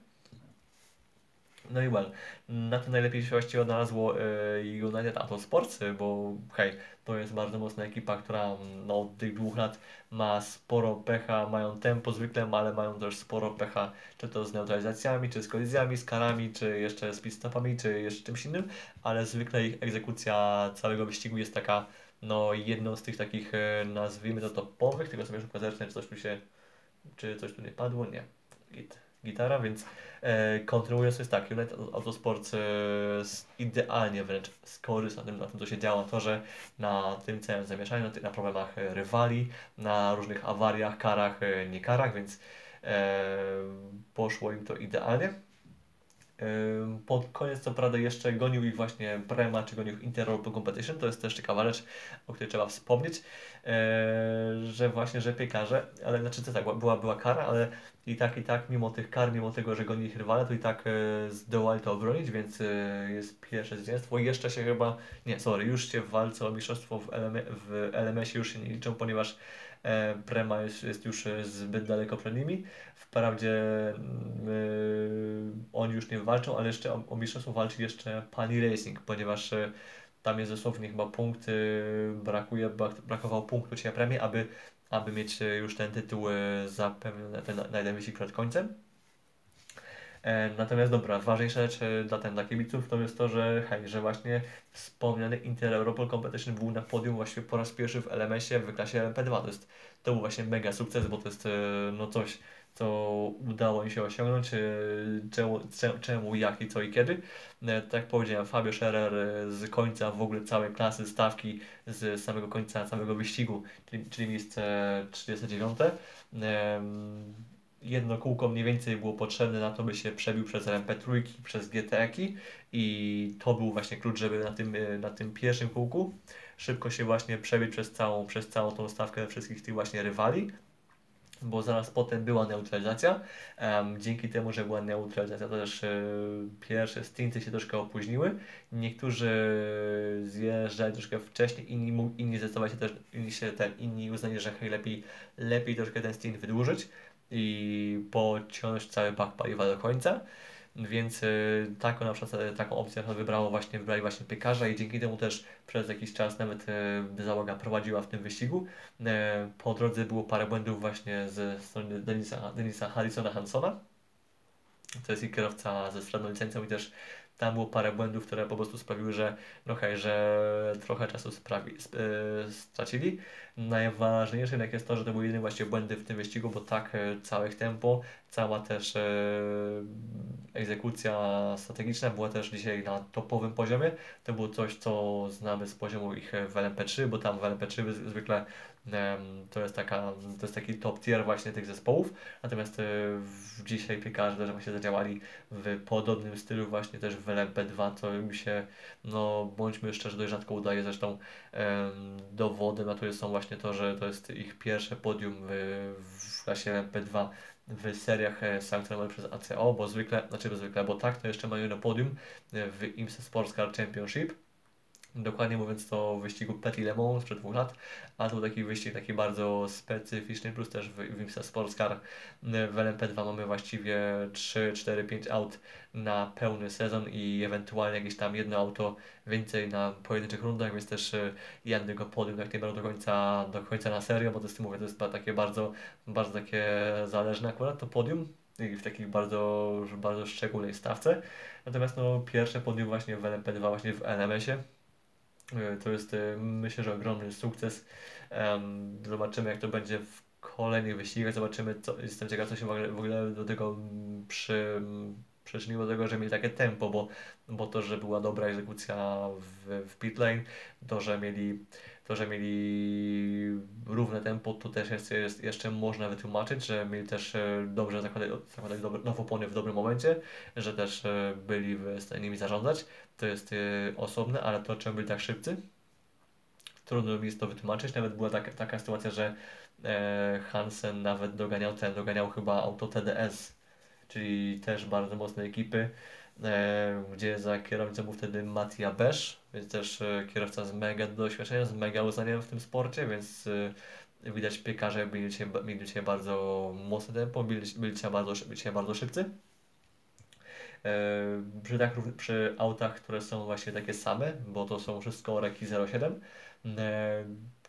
No i well, na to najlepiej się właściwie odnalazło e, United Autosports, e, bo hej, to jest bardzo mocna ekipa, która mm, no, od tych dwóch lat ma sporo pecha, mają tempo zwykle, ale mają też sporo pecha, czy to z neutralizacjami, czy z kolizjami, z karami, czy jeszcze z pit-stopami, czy jeszcze czymś innym, ale zwykle ich egzekucja całego wyścigu jest taka, no jedną z tych takich, e, nazwijmy to topowych, tylko sobie szybko zerknę, czy coś tu się, czy coś tu nie padło, nie, Git, gitara, więc kontynuując jest tak, United Autosport e, idealnie wręcz skorzystał na tym, na tym, co się działo. Na torze, na tym całym zamieszaniu, na, problemach e, rywali, na różnych awariach, karach, e, nie karach, więc poszło im to idealnie. Pod koniec co prawda jeszcze gonił ich właśnie Prema, czy gonił ich Inter Europe Competition, to jest też ciekawa rzecz, o której trzeba wspomnieć, że właśnie, że piekarze, ale znaczy to tak, była, była kara, ale i tak, i tak, mimo tych kar, mimo tego, że gonili rywale, to i tak zdołali to obronić, więc jest pierwsze zwycięstwo. Jeszcze się chyba, nie, sorry, już się w walce o mistrzostwo w, LM, w LMS-ie już się nie liczą, ponieważ E, Prema jest, jest już e, zbyt daleko przed nimi. Wprawdzie yy, oni już nie walczą, ale jeszcze o, o mistrzostwo walczy jeszcze Pani Racing, ponieważ tam jest dosłownie chyba punkt, brakuje, brakowało punktu czy premii, aby, aby mieć już ten tytuł zapewniony ten, na jeden wyścig przed końcem. E, natomiast dobra, ważniejsza rzecz e, dla, ten, dla kibiców to jest to, że hej, że właśnie wspomniany Inter Europol Competition był na podium właśnie po raz pierwszy w LMS-ie w klasie LMP2. To, jest, to był właśnie mega sukces, bo to jest e, no coś, co udało mi się osiągnąć, czemu, czemu, jak i co i kiedy. Tak jak powiedziałem, Fabio Scherer z końca w ogóle całej klasy stawki, z samego końca całego wyścigu, czyli, czyli miejsce 39 jedno kółko mniej więcej było potrzebne na to, by się przebił przez LMP3, przez GTE-ki i to był właśnie klucz, żeby na tym, e, na tym pierwszym kółku szybko się właśnie przebić przez całą, przez całą tą stawkę wszystkich tych właśnie rywali, bo zaraz potem była neutralizacja. Um, dzięki temu, że była neutralizacja, to też e, pierwsze stinty się troszkę opóźniły. Niektórzy zjeżdżali troszkę wcześniej, inni, inni zdecydowali się też, inni, się inni uznali, że hej, lepiej, lepiej troszkę ten stint wydłużyć i pociągnąć cały bak paliwa do końca. Więc y, taką na przykład y, taką opcję wybrało właśnie, wybrali właśnie piekarza i dzięki temu też przez jakiś czas nawet y, załoga prowadziła w tym wyścigu. Po drodze było parę błędów właśnie ze strony Denisa, Denisa Harrisona Hansona. To jest i kierowca ze sprawną licencją i też tam było parę błędów, które po prostu sprawiły, że no hej, że trochę czasu sprawi, yy, stracili. Najważniejsze jednak jest to, że to były jedyne właściwie błędy w tym wyścigu, bo tak e, całe ich tempo, cała też e, egzekucja strategiczna była też dzisiaj na topowym poziomie. To było coś, co znamy z poziomu ich w LMP3, bo tam w LMP3 zwykle to jest, taka, to jest taki top tier właśnie tych zespołów. Natomiast e, w dzisiaj piekarze też właśnie zadziałali w podobnym stylu właśnie też w LMP2, co mi się, no bądźmy szczerzy, dość rzadko udaje. Zresztą dowodem na to są właśnie to, że to jest ich pierwsze podium w, w klasie LMP2 w seriach e, sankcjonowanych przez ACO, bo zwykle, znaczy zwykle, bo tak, to jeszcze mają na podium e, w IMSA Sports Car Championship, Dokładnie mówiąc to wyścigu Petit Le Mans sprzed dwóch lat, a to taki wyścig taki bardzo specyficzny, plus też w, w IMSA Sports Car w LMP2 mamy właściwie 3, 4, 5 aut na pełny sezon i ewentualnie jakieś tam jedno auto więcej na pojedynczych rundach, więc też e, jednego podium jak nie będą do końca, do końca na serio, bo to jest, mówię, to jest takie bardzo, bardzo takie zależne akurat to podium w takiej bardzo, bardzo szczególnej stawce. Natomiast no, pierwsze podium właśnie w LMP2, właśnie w LMS-ie to jest e, myślę, że ogromny sukces. Zobaczymy jak to będzie w kolejnych wyścigach, zobaczymy co, jestem ciekaw co się w ogóle, w ogóle do tego przy, przyczyniło do tego, że mieli takie tempo, bo, bo to, że była dobra egzekucja w, w pit lane, to, że mieli to, że mieli równe tempo, to też jest, jest jeszcze można wytłumaczyć, że mieli też e, dobrze zakładać, zakładać dobre, nowe opony w dobrym momencie, że też byli w stanie nimi zarządzać to jest y, osobne, ale to czemu byli tak szybcy, trudno mi jest to wytłumaczyć. Nawet była taka, sytuacja, że e, Hansen nawet doganiał ten, doganiał chyba auto TDS, czyli też bardzo mocne ekipy, e, gdzie za kierownicą był wtedy Mattia Besz, więc też e, kierowca z mega doświadczeniem, z mega uznaniem w tym sporcie, więc e, widać piekarze byli mieli bardzo mocne tempo, byli, byli, dzisiaj bardzo, bardzo szybcy. E, przy, tak, przy autach, które są właśnie takie same, bo to są wszystko Reki 07, e,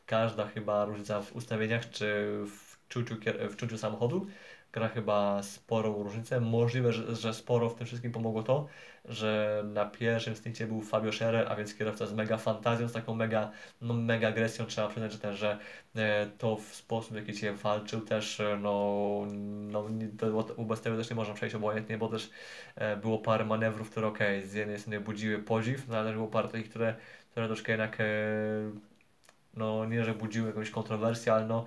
każda chyba różnica w ustawieniach czy w czuciu, w czuciu samochodu gra chyba sporą różnicę. Możliwe, że, że sporo w tym wszystkim pomogło to, że na pierwszym stincie był Fabio Scherer, a więc kierowca z mega fantazją, z taką mega, no, mega agresją. Trzeba przyznać, że, też, że e, to w sposób, w jaki się walczył też, e, no, no to, bez tego też nie można przejść obojętnie, bo też e, było parę manewrów, które ok, z jednej strony budziły podziw, no ale było parę takich, które, które troszkę jednak no nie, że budziły jakąś kontrowersję, ale no,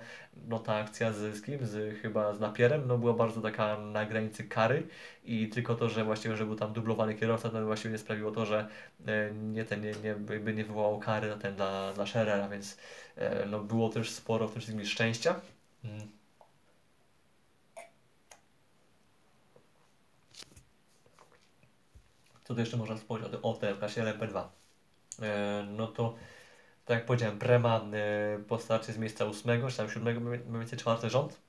no ta akcja z, z kim? Z, chyba z Napierem, no była bardzo taka na granicy kary i tylko to, że właściwie, że był tam dublowany kierowca, to właściwie nie sprawiło to, że e, nie, ten, nie, nie, by nie wywołało kary ten dla, dla Scherera, więc e, no było też sporo w tym wszystkim szczęścia. Mm. Co tu jeszcze można wspomnieć o, o klasie LMP2? E, no to tak jak powiedziałem, Brema e, po starcie z miejsca ósmego, czy tam siódmego, mniej więcej czwarty rząd.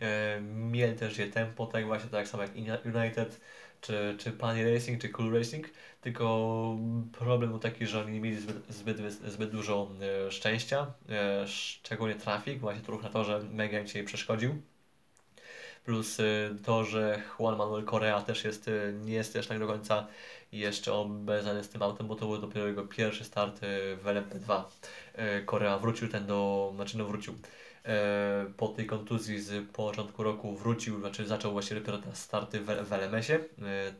E, mieli też je tempo, tak właśnie tak samo jak United, czy, czy Pani Racing, czy Cool Racing, tylko problem był taki, że oni nie mieli zbyt, zbyt, zbyt dużo e, szczęścia, szczególnie trafik, właśnie to ruch na torze mega im dzisiaj przeszkodził. Plus e, to, że Juan Manuel Correa też jest, e, nie jest też tak do końca jeszcze obezany z tym autem, bo to był dopiero jego pierwszy start e, w LMP2. Korea wrócił ten do, znaczy no wrócił, po tej kontuzji z początku roku wrócił, znaczy zaczął właśnie dopiero te starty w, w LMS-ie.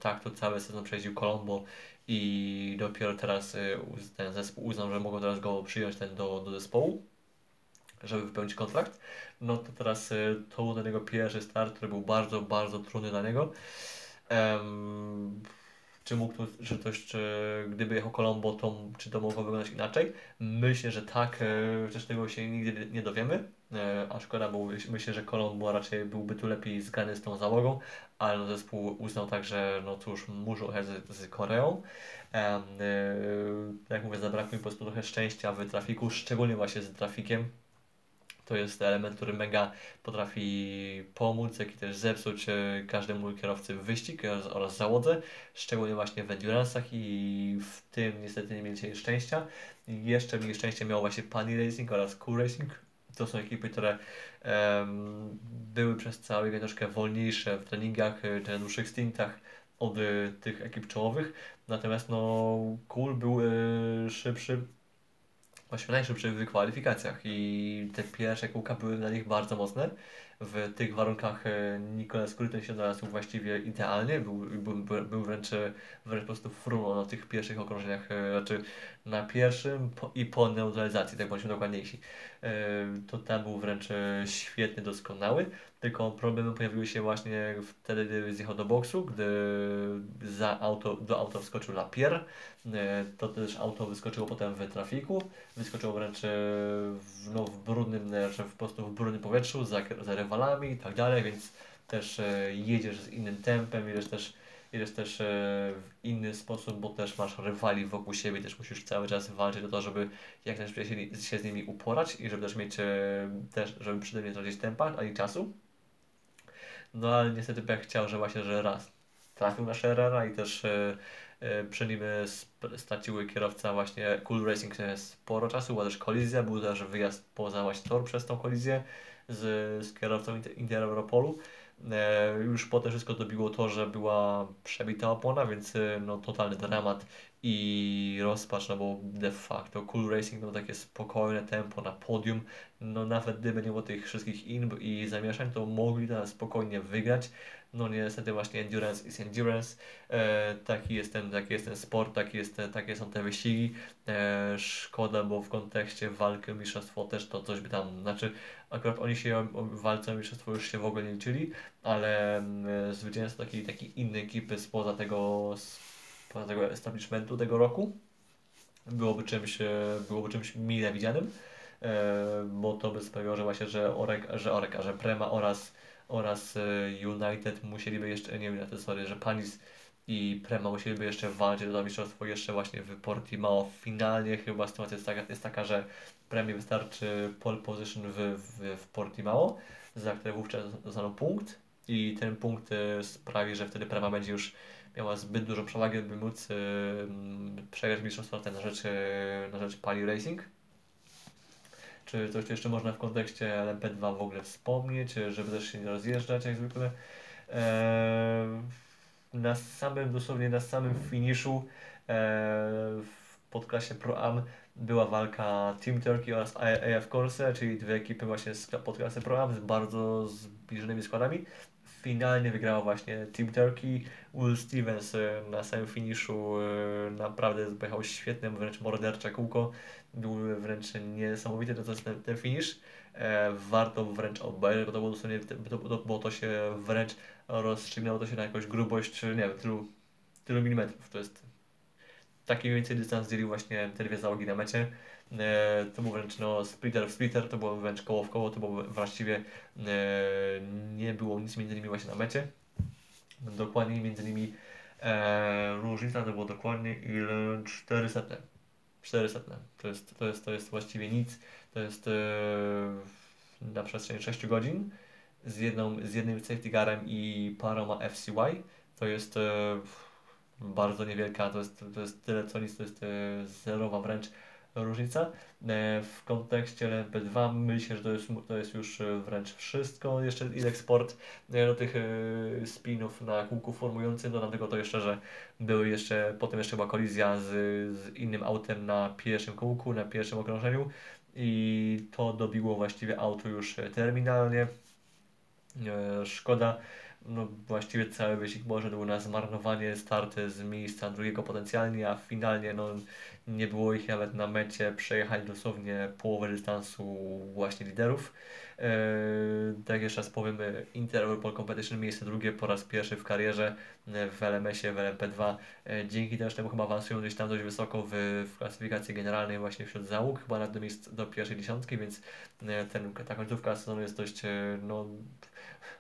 Tak to cały sezon przejeździł Colombo i dopiero teraz ten zespół uznał, że mogą teraz go przyjąć ten do, do zespołu, żeby wypełnić kontrakt. No to teraz to był ten jego pierwszy start, który był bardzo, bardzo trudny dla niego. Um, czy mógł tu, że ktoś, czy gdyby jechał Colombo, to czy to mogło wyglądać inaczej? Myślę, że tak, chociaż tego się nigdy nie dowiemy, e, a szkoda, bo myślę, że Colombo raczej byłby tu lepiej zgrany z tą załogą, ale no zespół uznał tak, że no cóż, muszą jechać z, z Koreą. Jak mówię, zabrakło mi po prostu trochę szczęścia w trafiku, szczególnie właśnie z trafikiem, to jest element, który mega potrafi pomóc, jak i też zepsuć e, każdemu kierowcy wyścig oraz załodze, szczególnie właśnie w endurance'ach i w tym niestety nie mieli szczęścia. Jeszcze mniej szczęścia miał właśnie Pani Racing oraz Cool Racing. To są ekipy, które um, były przez cały weekend troszkę wolniejsze w treningach e, czy dłuższych stintach od tych ekip czołowych. Natomiast no, Cool był y, szybszy właśnie najszybszych w kwalifikacjach i te pierwsze kółka były dla nich bardzo mocne. W tych warunkach e, Nicolas Scruton się znalazł właściwie idealnie, był, był, był wręcz, wręcz po prostu fruną na tych pierwszych okrążeniach, e, znaczy na pierwszym i po neutralizacji, tak bądźmy dokładniejsi. E, to tam był wręcz świetny, doskonały, tylko problemy pojawiły się właśnie wtedy, gdy zjechał do boksu, gdy za auto, do auta wskoczył Lapierre, to też auto wyskoczyło potem w trafiku, wyskoczyło wręcz w, no, w brudnym, znaczy po prostu w brudnym powietrzu, za, za rywalami i tak dalej, więc też e, jedziesz z innym tempem, jedziesz też, jedziesz też e, w inny sposób, bo też masz rywali wokół siebie, też musisz cały czas walczyć o to, żeby jak najszybciej się, z nimi uporać i żeby też mieć, e, też, żeby przy tym nie tracić tempa ani czasu. No ale niestety Pech chciał, że właśnie, że raz trafił na Scherrera i też przy nim straciły kierowca właśnie Cool Racing sporo czasu, była też kolizja, był też wyjazd poza właśnie tor przez tą kolizję z, z kierowcą Inter. E, już potem wszystko dobiło to, że była przebita opona, więc e, no totalny dramat i rozpacz, no bo de facto Cool Racing miał takie spokojne tempo na podium, no nawet gdyby nie było tych wszystkich inb i zamieszań, to mogli teraz spokojnie wygrać, no niestety właśnie endurance is endurance, e, taki, jest ten, taki jest ten sport, taki jest, takie są te wyścigi, e, szkoda, bo w kontekście walki o mistrzostwo też to coś by tam, znaczy akurat oni się walce o mistrzostwo już się w ogóle nie liczyli, ale e, zwycięstwo takiej, takiej innej ekipy spoza tego, spoza tego establishmentu tego roku byłoby czymś, e, byłoby czymś mile widzianym, e, bo to by sprawiło, że właśnie, że Orek, że Orek, że Prema oraz oraz United musieliby jeszcze, nie wiem, sorry, że Panis i Prema musieliby jeszcze walczyć do mistrzostwo jeszcze właśnie w Portimao. Finalnie chyba sytuacja jest taka, jest taka że Premie wystarczy pole position w, w, w Portimao, za które wówczas dostaną punkt i ten punkt e, sprawi, że wtedy Prema będzie już miała zbyt dużą przewagę, by móc yy, przegrać mistrzostwo na rzecz, na rzecz Pali Racing. Czy coś jeszcze można w kontekście LMP2 w ogóle wspomnieć, żeby też się nie rozjeżdżać jak zwykle. Na samym, dosłownie na samym finiszu w podklasie Pro Am była walka Team Turkey oraz AF Corse, czyli dwie ekipy właśnie z podklasy Pro Am z bardzo zbliżonymi składami. Finalnie wygrała właśnie Team Turkey. Will Stevens e, na samym finiszu e, naprawdę pojechał świetne, wręcz mordercze kółko. Był wręcz niesamowity to, jest ten, ten finish. E, warto wręcz obejrzeć, bo to było dosłownie, bo to się wręcz rozstrzygnęło to się na jakąś grubość, nie wiem, tylu, tylu milimetrów. To jest taki więcej dystans dzielił właśnie te dwie załogi na mecie. E, to był wręcz no, splitter w splitter, to było wręcz koło w koło, to było właściwie e, nie było nic między nimi właśnie na mecie. Dokładnie między nimi e, różnica to było dokładnie ile 400. 400. To jest, to jest, to jest właściwie nic. To jest e, na przestrzeni 6 godzin z, jedną, z jednym safety garem i paroma FCY. To jest e, bardzo niewielka, to jest, to jest tyle co nic, to jest e, zerowa wręcz różnica. E, w kontekście LMP2 myślę, że to jest, to jest już e, wręcz wszystko. Jeszcze Ilek Sport do tych spinów na kółku formującym, dodam tego to jeszcze, że były jeszcze, potem jeszcze była kolizja z, z innym autem na pierwszym kółku, na pierwszym okrążeniu i to dobiło właściwie auto już terminalnie. Szkoda, no właściwie cały wyścig był na zmarnowanie starty z miejsca drugiego potencjalnie, a finalnie no, nie było ich nawet na mecie przejechać dosłownie połowę dystansu właśnie liderów. Eee, tak jeszcze raz powiem, Inter Europol Competition miejsce drugie po raz pierwszy w karierze w LMS-ie, w LMP2. Eee, dzięki też temu chyba awansują gdzieś tam dość wysoko w, w klasyfikacji generalnej właśnie wśród załóg, chyba nawet do, miejsc, do pierwszej dziesiątki, więc e, ten, ta końcówka sezonu jest dość e, no,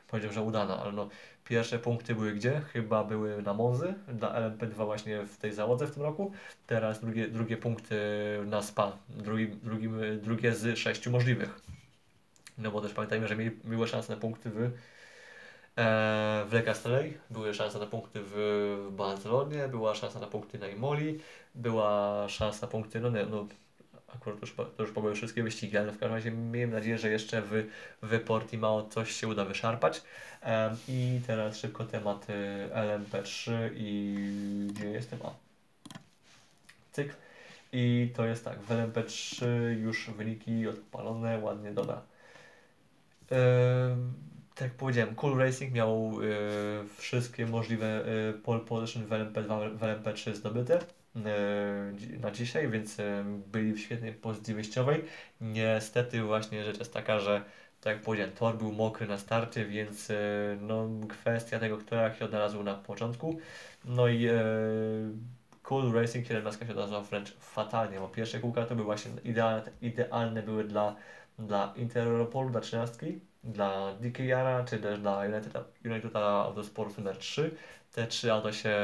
powiedział, że udana, ale no pierwsze punkty były gdzie? Chyba były na Monzy, dla LMP2 właśnie w tej załodze w tym roku. Teraz drugie, drugie punkty na SPA, drugi, drugi, drugie z sześciu możliwych. No bo też pamiętajmy, że mieli, były szanse na punkty w, e, w Le Castellet, były szanse na punkty w Barcelonie, była szansa na punkty na Imoli, była szansa na punkty, no, nie, no akurat już, to już były wszystkie wyścigi, ale w każdym razie miejmy nadzieję, że jeszcze w, w Portimao coś się uda wyszarpać. Um, I teraz szybko tematy LMP3 i gdzie jestem? A. Cyk. I to jest tak, w LMP3 już wyniki odpalone, ładnie, dobra. Um, tak jak powiedziałem, Cool Racing miał y, wszystkie możliwe y, pole position w LMP2, w LMP3 zdobyte. E, na dzisiaj, więc e, byli w świetnej pozycji wyjściowej. Niestety właśnie rzecz jest taka, że tak jak powiedziałem, tor był mokry na starcie, więc e, no, kwestia tego, kto jak się odnalazł na początku. No i e, Cool Racing 17 się odnalazła wręcz fatalnie, bo pierwsze kółka to były właśnie idealne, idealne były dla, dla Interopolu, dla 13, dla DKR, czy też dla United, United Autosport numer 3 te trzy auta się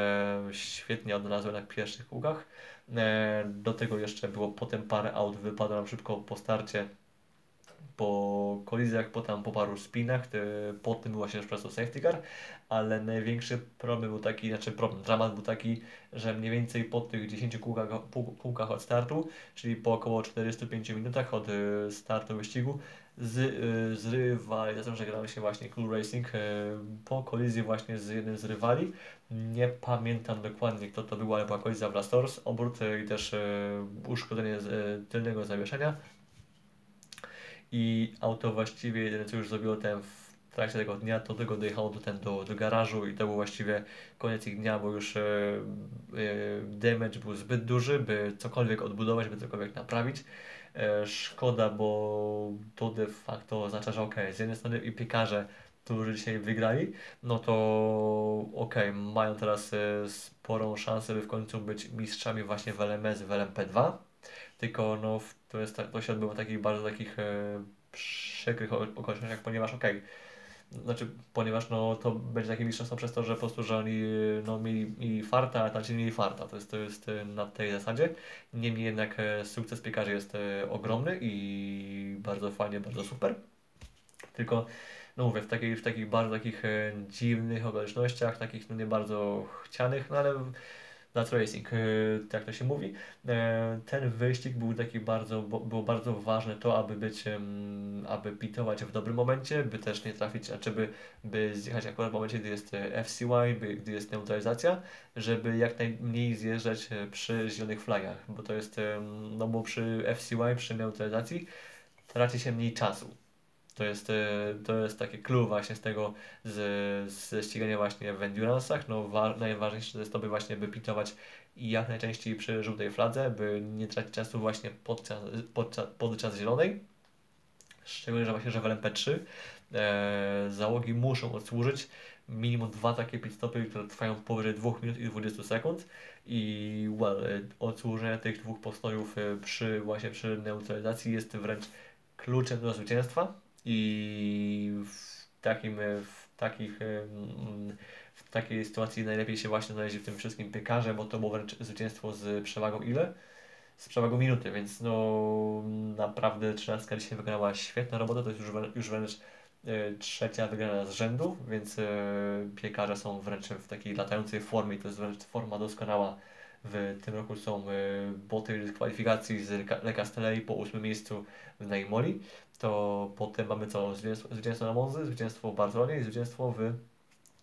świetnie odnalazły na pierwszych kółkach. E, do tego jeszcze było potem parę aut wypadło nam szybko po starcie po kolizjach, potem po paru spinach, po tym się już prostu safety car, ale największy problem był taki, znaczy problem, dramat był taki, że mniej więcej po tych 10 kółkach, kółkach od startu, czyli po około 45 minutach od e, startu wyścigu, z, y, z rywalizacją, że grał się właśnie Cool Racing y, po kolizji właśnie z jednym z rywali. Nie pamiętam dokładnie kto to był, ale była kolizja w Rastors, obrót y, i też uszkodzenie tylnego zawieszenia. I auto właściwie jedyne co już zrobiło ten w trakcie tego dnia, to tylko dojechało do, ten, do, do garażu i to był właściwie koniec ich dnia, bo już e, e, damage był zbyt duży, by cokolwiek odbudować, by cokolwiek naprawić. E, szkoda, bo to de facto oznacza, że ok, z jednej strony i piekarze, którzy dzisiaj wygrali, no to ok, mają teraz e, sporą szansę, by w końcu być mistrzami właśnie w LMS, w LMP2, tylko no to, jest, to się odbywa w takich bardzo takich e, przykrych okolicznościach, ponieważ ok, znaczy, ponieważ no, to będzie takie mistrzostwo przez to, że po prostu, że oni no, mieli, mieli farta, a tamci mieli farta. To jest, to jest e, na tej zasadzie. Niemniej jednak e, sukces piekarzy jest e, ogromny i bardzo fajnie, bardzo super. Tylko, no mówię, w, takiej, w takich bardzo takich dziwnych okolicznościach, takich no nie bardzo chcianych, no ale That's Racing, tak to się mówi. E, ten wyścig był taki bardzo, było bardzo ważne to, aby być, aby pitować w dobrym momencie, by też nie trafić, znaczy by, by zjechać akurat w momencie, gdy jest e, FCY, by, gdy jest neutralizacja, żeby jak najmniej zjeżdżać e, przy zielonych flagach, bo to jest, no bo przy FCY, przy neutralizacji traci się mniej czasu. To jest, e, to jest takie clue właśnie z tego, z, ze ścigania właśnie w endurance'ach. No wa- najważniejsze to jest to, by właśnie by pitować jak najczęściej przy żółtej fladze, by nie tracić czasu właśnie podczas, podczas, podczas zielonej. Szczególnie, że właśnie, że w LMP3 e, załogi muszą odsłużyć minimum dwa takie pit stopy, które trwają powyżej 2 minut i 20 sekund i well, e, odsłużenie tych dwóch postojów e, przy właśnie przy neutralizacji jest wręcz kluczem do zwycięstwa i w takim w takich mm, w takiej sytuacji najlepiej się właśnie znaleźli w tym wszystkim piekarze, bo to było wręcz zwycięstwo z przewagą ile? Z przewagą minuty, więc no naprawdę 13 dzisiaj wykonała świetną robotę, to jest już, już wręcz e, trzecia wygrana z rzędu, więc e, piekarze są wręcz w takiej latającej formie, to jest wręcz forma doskonała. W tym roku są e, boty kwalifikacji z Le Castelli po ósmym miejscu na Imoli, to potem mamy co? Zwycięstwo, zwycięstwo na Monzy, zwycięstwo w Barcelonie i zwycięstwo w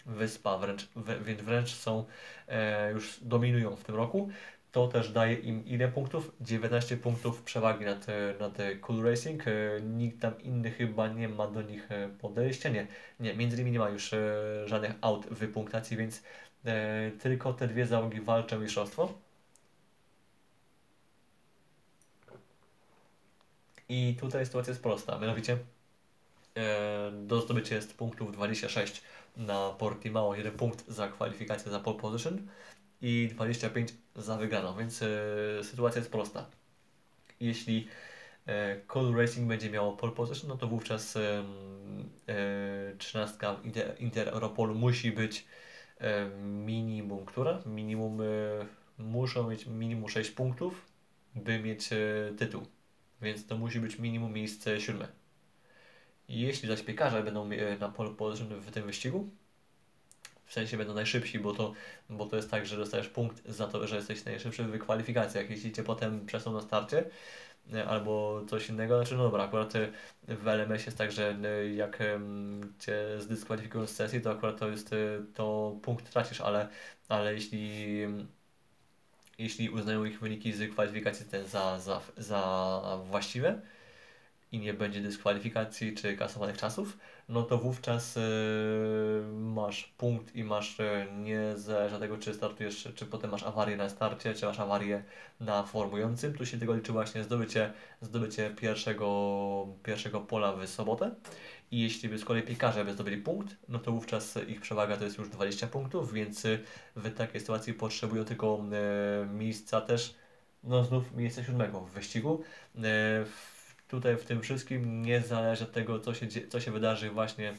Wyspa, wręcz, więc wręcz są, e, już dominują w tym roku. To też daje im ile punktów? 19 punktów przewagi nad, e, nad Cool Racing. E, nikt tam inny chyba nie ma do nich podejścia. Nie, nie między nimi nie ma już żadnych aut w punktacji, więc tylko te dwie załogi walczą mistrzostwo. I tutaj sytuacja jest prosta, mianowicie e, do zdobycia jest punktów 26 na Portimao, jeden punkt za kwalifikację za pole position i 25 za wygraną, więc e, sytuacja jest prosta. Jeśli e, Cold Racing będzie miało pole position, no to wówczas e, e, 13 Inter, Inter Europolu musi być e, minimum, która? Minimum, e, muszą mieć minimum 6 punktów, by mieć e, tytuł, więc to musi być minimum miejsce siódme. Jeśli zaś piekarze będą e, na pole position w tym wyścigu, w sensie będą najszybsi, bo to, bo to jest tak, że dostajesz punkt za to, że jesteś najszybszy w kwalifikacjach. Jeśli cię potem przesą na starcie e, albo coś innego, znaczy no dobra, akurat e, w LMS jest tak, że jak cię zdyskwalifikują z sesji, to akurat to jest, to punkt tracisz, ale, ale jeśli jeśli uznają ich wyniki z kwalifikacji ten za, za, za właściwe, i nie będzie dyskwalifikacji czy kasowanych czasów, no to wówczas yy, masz punkt i masz yy, nie zależy tego, czy startujesz, czy potem masz awarię na starcie, czy masz awarię na formującym. Tu się tego liczy właśnie zdobycie, zdobycie pierwszego, pierwszego pola w sobotę. I jeśli by z kolei piekarze by zdobyli punkt, no to wówczas ich przewaga to jest już 20 punktów, więc w takiej sytuacji potrzebują tylko miejsca też, no znów miejsce siódmego w wyścigu. Tutaj w tym wszystkim nie zależy od tego, co się, co się wydarzy właśnie,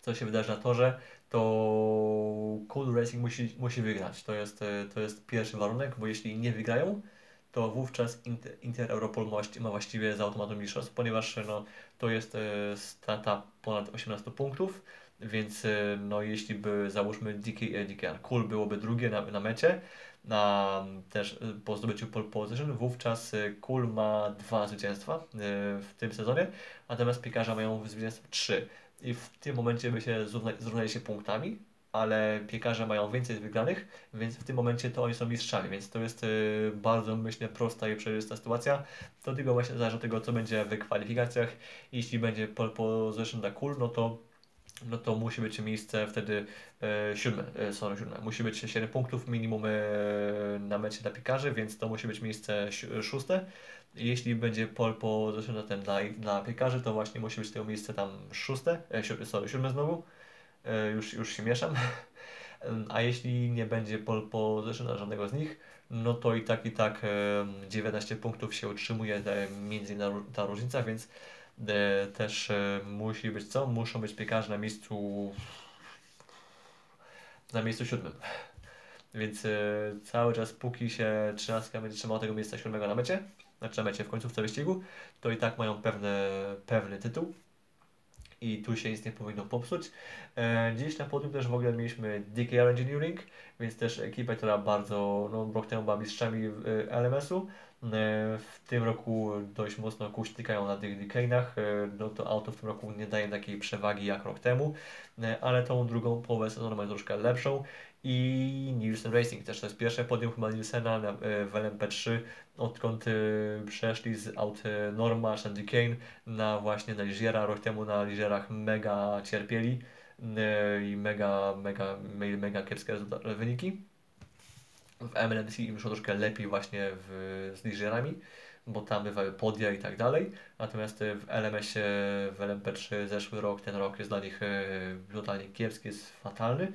co się wydarzy na torze, to Cool Racing musi, musi wygrać. To jest, to jest pierwszy warunek, bo jeśli nie wygrają, to wówczas Inter, Europol ma, właściwie z automatu mistrzostw, ponieważ no, to jest e, strata ponad 18 punktów, więc e, no, jeśli by załóżmy DK, DKR Cool byłoby drugie na, na mecie, na też y, po zdobyciu pole position, wówczas y, Kul ma dwa zwycięstwa y, w tym sezonie, natomiast piekarze mają zwycięstwa trzy. I w tym momencie by się zrównali się punktami, ale piekarze mają więcej wygranych, więc w tym momencie to oni są mistrzami, więc to jest bardzo, myślę, prosta i przejrzysta sytuacja. To tylko właśnie zależy od tego, co będzie w kwalifikacjach. Jeśli będzie pole position dla Kul, no to no to musi być miejsce wtedy e, siódme, e, sorry, siódme. Musi być 7 punktów minimum e, na mecie dla piekarzy, więc to musi być miejsce szóste. Jeśli będzie pole position ten dla, dla piekarzy, to właśnie musi być to miejsce tam szóste, e, si sorry, siódme znowu. E, już, już się mieszam. A jeśli nie będzie pole position dla żadnego z nich, no to i tak i tak e, 19 punktów się utrzymuje między innymi ta różnica, więc E, też e, musi być co? Muszą być piekarze na miejscu na miejscu siódmym. Więc e, cały czas póki się trzynastka będzie trzymała tego miejsca siódmego na mecie, znaczy na mecie w końcówce wyścigu, to i tak mają pewne, pewny tytuł i tu się nic nie powinno popsuć. E, dziś na podium też w ogóle mieliśmy DKR Engineering, więc też ekipa, która bardzo, no rok temu była mistrzami LMS-u, W tym roku dość mocno kuśtykają na tych decaynach. No to auto w tym roku nie daje takiej przewagi jak rok temu, ale tą drugą połowę sezonu mają troszkę lepszą. I Nielsen Racing też to jest pierwsze podium chyba Nielsena na, w LMP3, odkąd przeszli z aut Norma, Sandy Kane na właśnie na Ligiera. Rok temu na Ligierach mega cierpieli i mega, mega, mega kiepskie wyniki. W MLMC im szło troszkę lepiej właśnie w, z Nigerami, bo tam bywały podia i tak dalej. Natomiast w LMS-ie, w LMP3 zeszły rok, ten rok jest dla nich e, totalnie kiepski, jest fatalny.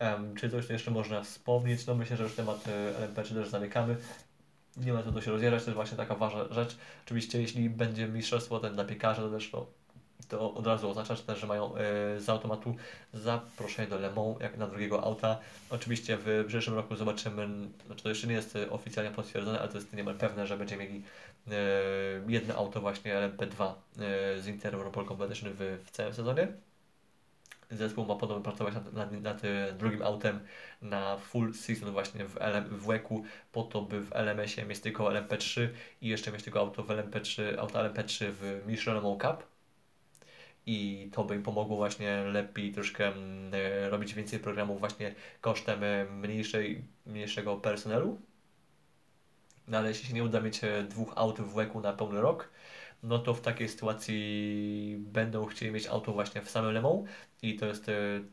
Um, czy coś jeszcze można wspomnieć? No myślę, że już temat e, LMP3 też zamykamy. Nie ma co do się rozjeżdżać, to jest właśnie taka ważna rzecz. Oczywiście jeśli będzie mistrzostwo ten dla piekarza, to też no, to od razu oznacza też, że mają e, z automatu zaproszenie do Le Mans, jak na drugiego auta. Oczywiście w przyszłym roku zobaczymy, znaczy to jeszcze nie jest e, oficjalnie potwierdzone, ale to jest niemal pewne, że będziemy mieli e, jedno auto właśnie LMP2 z Inter Europol Competition w, w całym sezonie. Zespół ma podobno pracować nad, nad, nad, drugim autem na full season właśnie w, LM, w WEC-u, po to by w LMS-ie mieć tylko LMP3 i jeszcze mieć tylko auto w LMP3, auto LMP3 w Michelin Cup i to by im pomogło właśnie lepiej troszkę mm, e, robić więcej programów właśnie kosztem e, mniejszej, mniejszego personelu. No ale jeśli się nie uda mieć e, dwóch aut w łeku na pełny rok, no to w takiej sytuacji będą chcieli mieć auto właśnie w samym Lemą i to jest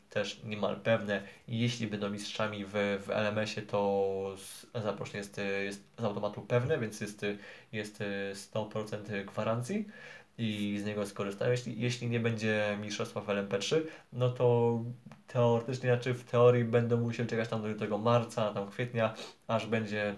też niemal pewne. Jeśli będą mistrzami w, w LMS-ie, to zaproszenie jest, jest z automatu pewne, więc jest, jest 100% gwarancji i z niego skorzystają. Jeśli, jeśli nie będzie mistrzostwa w LMP3, no to teoretycznie, znaczy w teorii będą musieli czekać tam do tego marca, tam kwietnia, aż będzie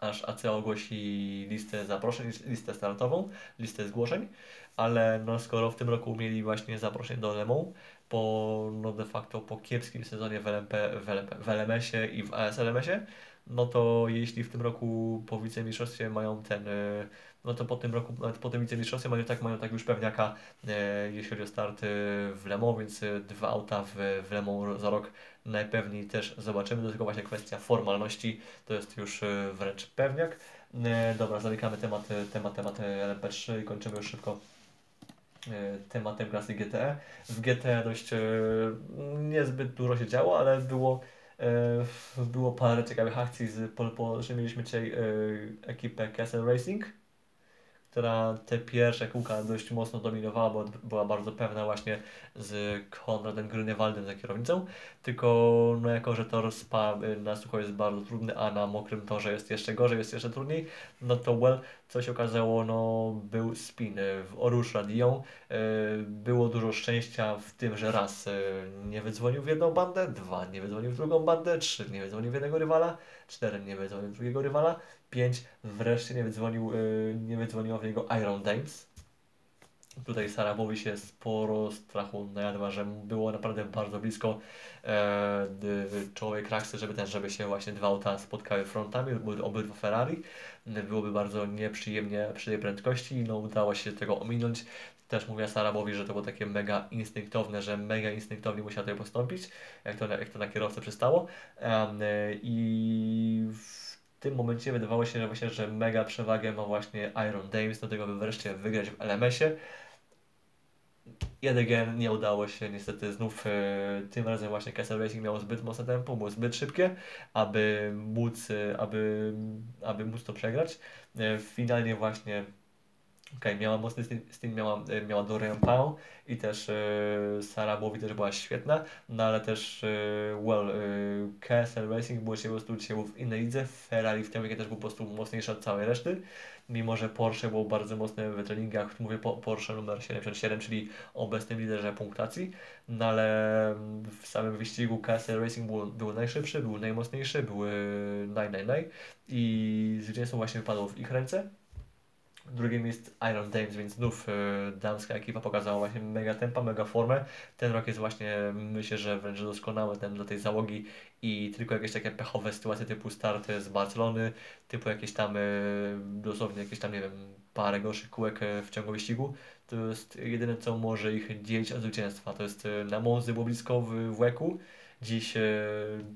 aż AC ogłosi listę zaproszeń, listę startową, listę zgłoszeń, ale no skoro w tym roku mieli właśnie zaproszeń do Lemą, po no de facto po kiepskim sezonie w, LMP, w, LMP, w LMS-ie i w ASLMS-ie, no to jeśli w tym roku po wicemistrzostwie mają ten y, no to po tym roku, nawet po tym wicemistrzostwie mają tak, mają tak już pewniaka, e, jeśli chodzi o starty w Le Mans, więc e, dwa auta w, w Le Mans za rok najpewniej też zobaczymy. To tylko właśnie kwestia formalności, to jest już e, wręcz pewniak. E, dobra, zamykamy temat, e, temat, temat LMP3 i kończymy już szybko e, tematem klasy GTE. W GTE dość niezbyt dużo się działo, ale było było parę ciekawych akcji z pole że mieliśmy dzisiaj ekipę Castle Racing, która te pierwsze kółka dość mocno dominowała, bo była bardzo pewna właśnie z Konradem Grünewaldem za kierownicą, tylko no jako, że tor spa y, na sucho jest bardzo trudny, a na mokrym torze jest jeszcze gorzej, jest jeszcze trudniej, no to well, co się okazało, no był spin w Orusz Radion, y, było dużo szczęścia w tym, że raz y, nie wydzwonił w jedną bandę, dwa nie wydzwonił w drugą bandę, trzy nie wydzwonił w jednego rywala, cztery nie wydzwonił w drugiego rywala, 5 wreszcie nie, wydzwonił, yy, nie wydzwoniła w niego Iron Dames. Tutaj Sarabowi się sporo strachu najadła, że było naprawdę bardzo blisko e, czołowej kraksy, żeby ten, żeby się właśnie dwa auta spotkały frontami, obydwa Ferrari. Byłoby bardzo nieprzyjemnie przy tej prędkości, no udało się tego ominąć. Też mówiła Sarabowi, że to było takie mega instynktowne, że mega instynktownie musiała tutaj postąpić, jak to, jak to na kierowcę przystało. E, I w, tym momencie wydawało się, że właśnie, że mega przewagę ma właśnie Iron Dames do tego, by wreszcie wygrać w LMS-ie. Yet again nie udało się niestety znów e, tym razem właśnie Castle Racing miało zbyt mocne tempo, było zbyt szybkie, aby móc, e, aby, aby móc to przegrać. E, finalnie właśnie okay, miała mocny stint, miała, e, miała Dorian Pau i też e, Sarah Bowie też była świetna, no ale też, e, well, KSL Racing było się po prostu dzisiaj w innej lidze, Ferrari w tym weekend też był po prostu mocniejszy od całej reszty, mimo że Porsche było bardzo mocne w treningach, mówię po, Porsche numer 77, czyli obecnym liderze punktacji, no ale w samym wyścigu KSL Racing był, był najszybszy, był najmocniejszy, były naj, naj, naj i zwycięstwo właśnie wypadło w ich ręce. Drugim jest Iron Dames, więc znów y, damska ekipa pokazała właśnie mega tempa, mega formę. Ten rok jest właśnie, myślę, że wręcz doskonały ten dla tej załogi i tylko jakieś takie pechowe sytuacje typu start z Barcelony, typu jakieś tam, y, dosłownie jakieś tam, nie wiem, parę gorszych kółek w ciągu wyścigu. To jest jedyne, co może ich dzielić od zwycięstwa. To jest na Monzy było blisko w Łeku, Dziś e,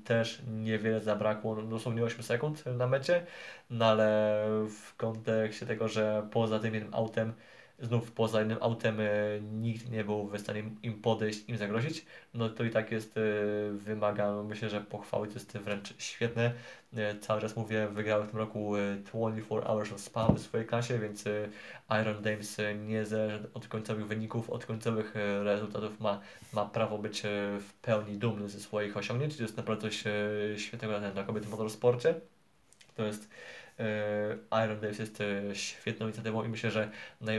też niewiele zabrakło, no, dosłownie 8 sekund na mecie, no ale w kontekście tego, że poza tym jednym autem znów poza jednym autem e, nikt nie był w stanie im podejść, im zagrozić, no to i tak jest, e, wymaga, no myślę, że pochwały to jest wręcz świetne. E, cały czas mówię, wygrały w tym roku 24 Hours of Spa w swojej klasie, więc Iron Dames nie zależy od końcowych wyników, od końcowych rezultatów ma, ma prawo być w pełni dumny ze swoich osiągnięć. To jest naprawdę coś świetnego dla kobiety w motorsporcie. To jest Iron Davis jest e, świetną inicjatywą i myślę, że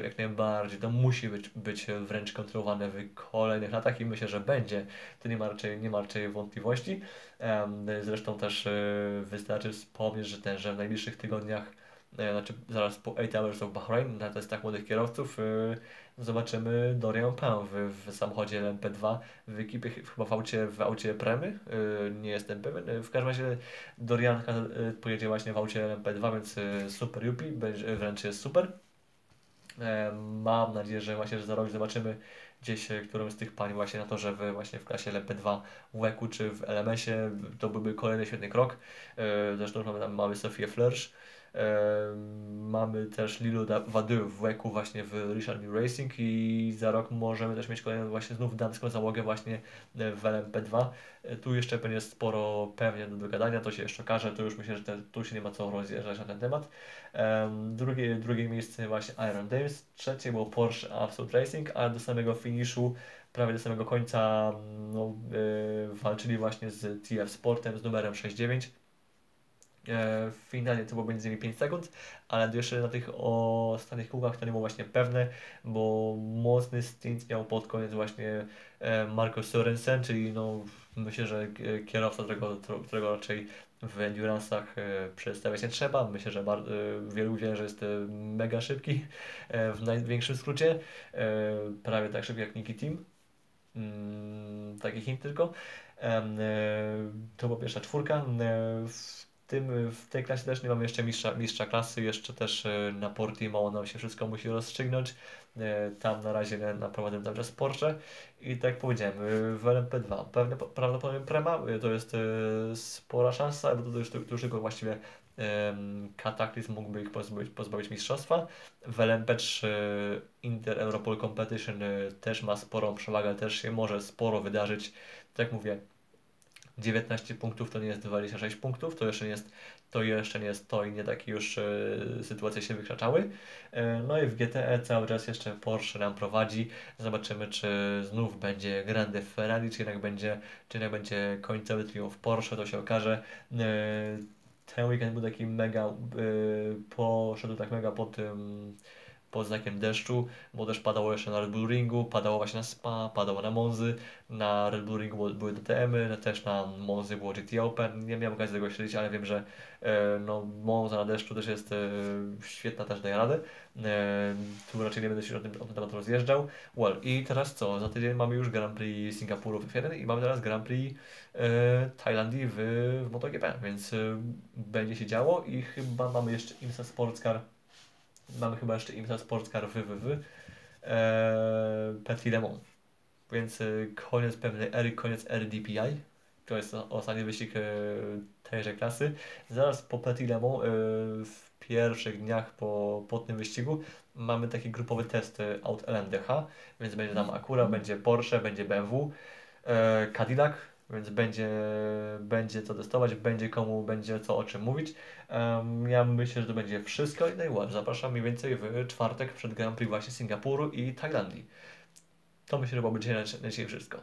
jak najbardziej to musi być, być wręcz kontrolowane w kolejnych latach i myślę, że będzie. To nie ma raczej, nie ma raczej wątpliwości. Zresztą też e, wystarczy wspomnieć, że, ten, że w najbliższych tygodniach znaczy zaraz po 8 Hours of Bahrain na testach młodych kierowców zobaczymy Dorian Pan w, w samochodzie LMP2 w ekipie, chyba w aucie, w aucie Premy, yy, nie jestem pewien. W każdym razie Dorian yy, pojedzie właśnie w aucie LMP2, więc yy, super Yupi, wręcz jest super. Mam nadzieję, że właśnie że za rok zobaczymy gdzieś którąś z tych pań właśnie na to, że w, właśnie w klasie LMP2 w WEC-u czy w LMS-ie to byłby kolejny świetny krok. Zresztą mamy, mamy Sofię Flersz, Mamy też Lilo Wady w Weku właśnie w Richard New Racing i za rok możemy też mieć kolejną właśnie znów damską załogę właśnie e, w LMP2. E, tu jeszcze będzie sporo pewnie do dogadania, to się jeszcze okaże, to już myślę, że te, tu się nie ma co rozjeżdżać na ten temat. drugie, drugie miejsce właśnie Iron Davis, trzecie było Porsche Absolute Racing, a do samego finiszu prawie do samego końca no, yy, walczyli właśnie z TF Sportem z numerem 69 E, finalnie to było między innymi 5 sekund, ale jeszcze na tych ostatnich kółkach to nie było właśnie pewne, bo mocny stint miał pod koniec właśnie e, Marco Sorensen, czyli no myślę, że kierowca, którego, którego raczej w endurance'ach e, przedstawiać nie trzeba. Myślę, że bardzo, wielu wie, że jest mega szybki w największym skrócie, prawie tak szybki jak Niki Team. Mm, taki hint tylko. To była pierwsza czwórka tym, w tej klasie też nie mamy jeszcze mistrza, mistrza klasy, jeszcze też e, na Portimao nam się wszystko musi rozstrzygnąć. E, tam na razie na naprowadzę cały czas Porsche i tak jak powiedziałem, e, w LMP2 pewnie, prawdopodobnie Prema to jest spora szansa, bo to już, to już tylko właściwie Kataklizm mógłby ich pozbawić, pozbawić mistrzostwa. W LMP3 Inter Europol Competition też ma sporą przewagę, też się może sporo wydarzyć. Tak jak mówię, 19 punktów to nie jest 26 punktów, to jeszcze nie jest to, jeszcze nie jest to i nie takie już e, sytuacje się wykraczały. E, no i w GTE cały czas jeszcze Porsche nam prowadzi. Zobaczymy, czy znów będzie Grande Ferrari, czy jednak będzie, czy jednak będzie końcowy triumf Porsche, to się okaże. E, ten weekend był taki mega, poszedł tak mega po tym pod znakiem deszczu, bo też padało jeszcze na Red Bull Ringu, padało właśnie na Spa, padało na Monzy, na Red Bull Ringu były DTM-y, też na Monzy było GT Open, nie miałem okazji tego śledzić, ale wiem, że e, no, Monza na deszczu też jest e, świetna, też daje radę. E, tu raczej nie będę się o tym, o tym temat rozjeżdżał. Well, i teraz co? Za tydzień mamy już Grand Prix Singapuru w F1 i mamy teraz Grand Prix Tajlandii w, w MotoGP, więc będzie się działo i chyba mamy jeszcze IMSA Sports Car Mamy chyba jeszcze IMSA Sportscar WWW. Eee, Petit Le Mans. Więc e, koniec pewnej ery, koniec ery DPI. To jest ostatni wyścig e, tejże klasy. Zaraz po Petit Le Mans, e, w pierwszych dniach po, po tym wyścigu, mamy taki grupowy test aut LMDH, więc będzie tam Acura, będzie Porsche, będzie BMW, Cadillac, więc będzie, będzie co testować, będzie komu będzie co o czym mówić. Um, ja myślę, że to będzie wszystko i najładniej. Zapraszam mniej więcej w czwartek przed Grand Prix właśnie Singapuru i Tajlandii. To myślę, że byłoby dzisiaj na dzisiaj wszystko.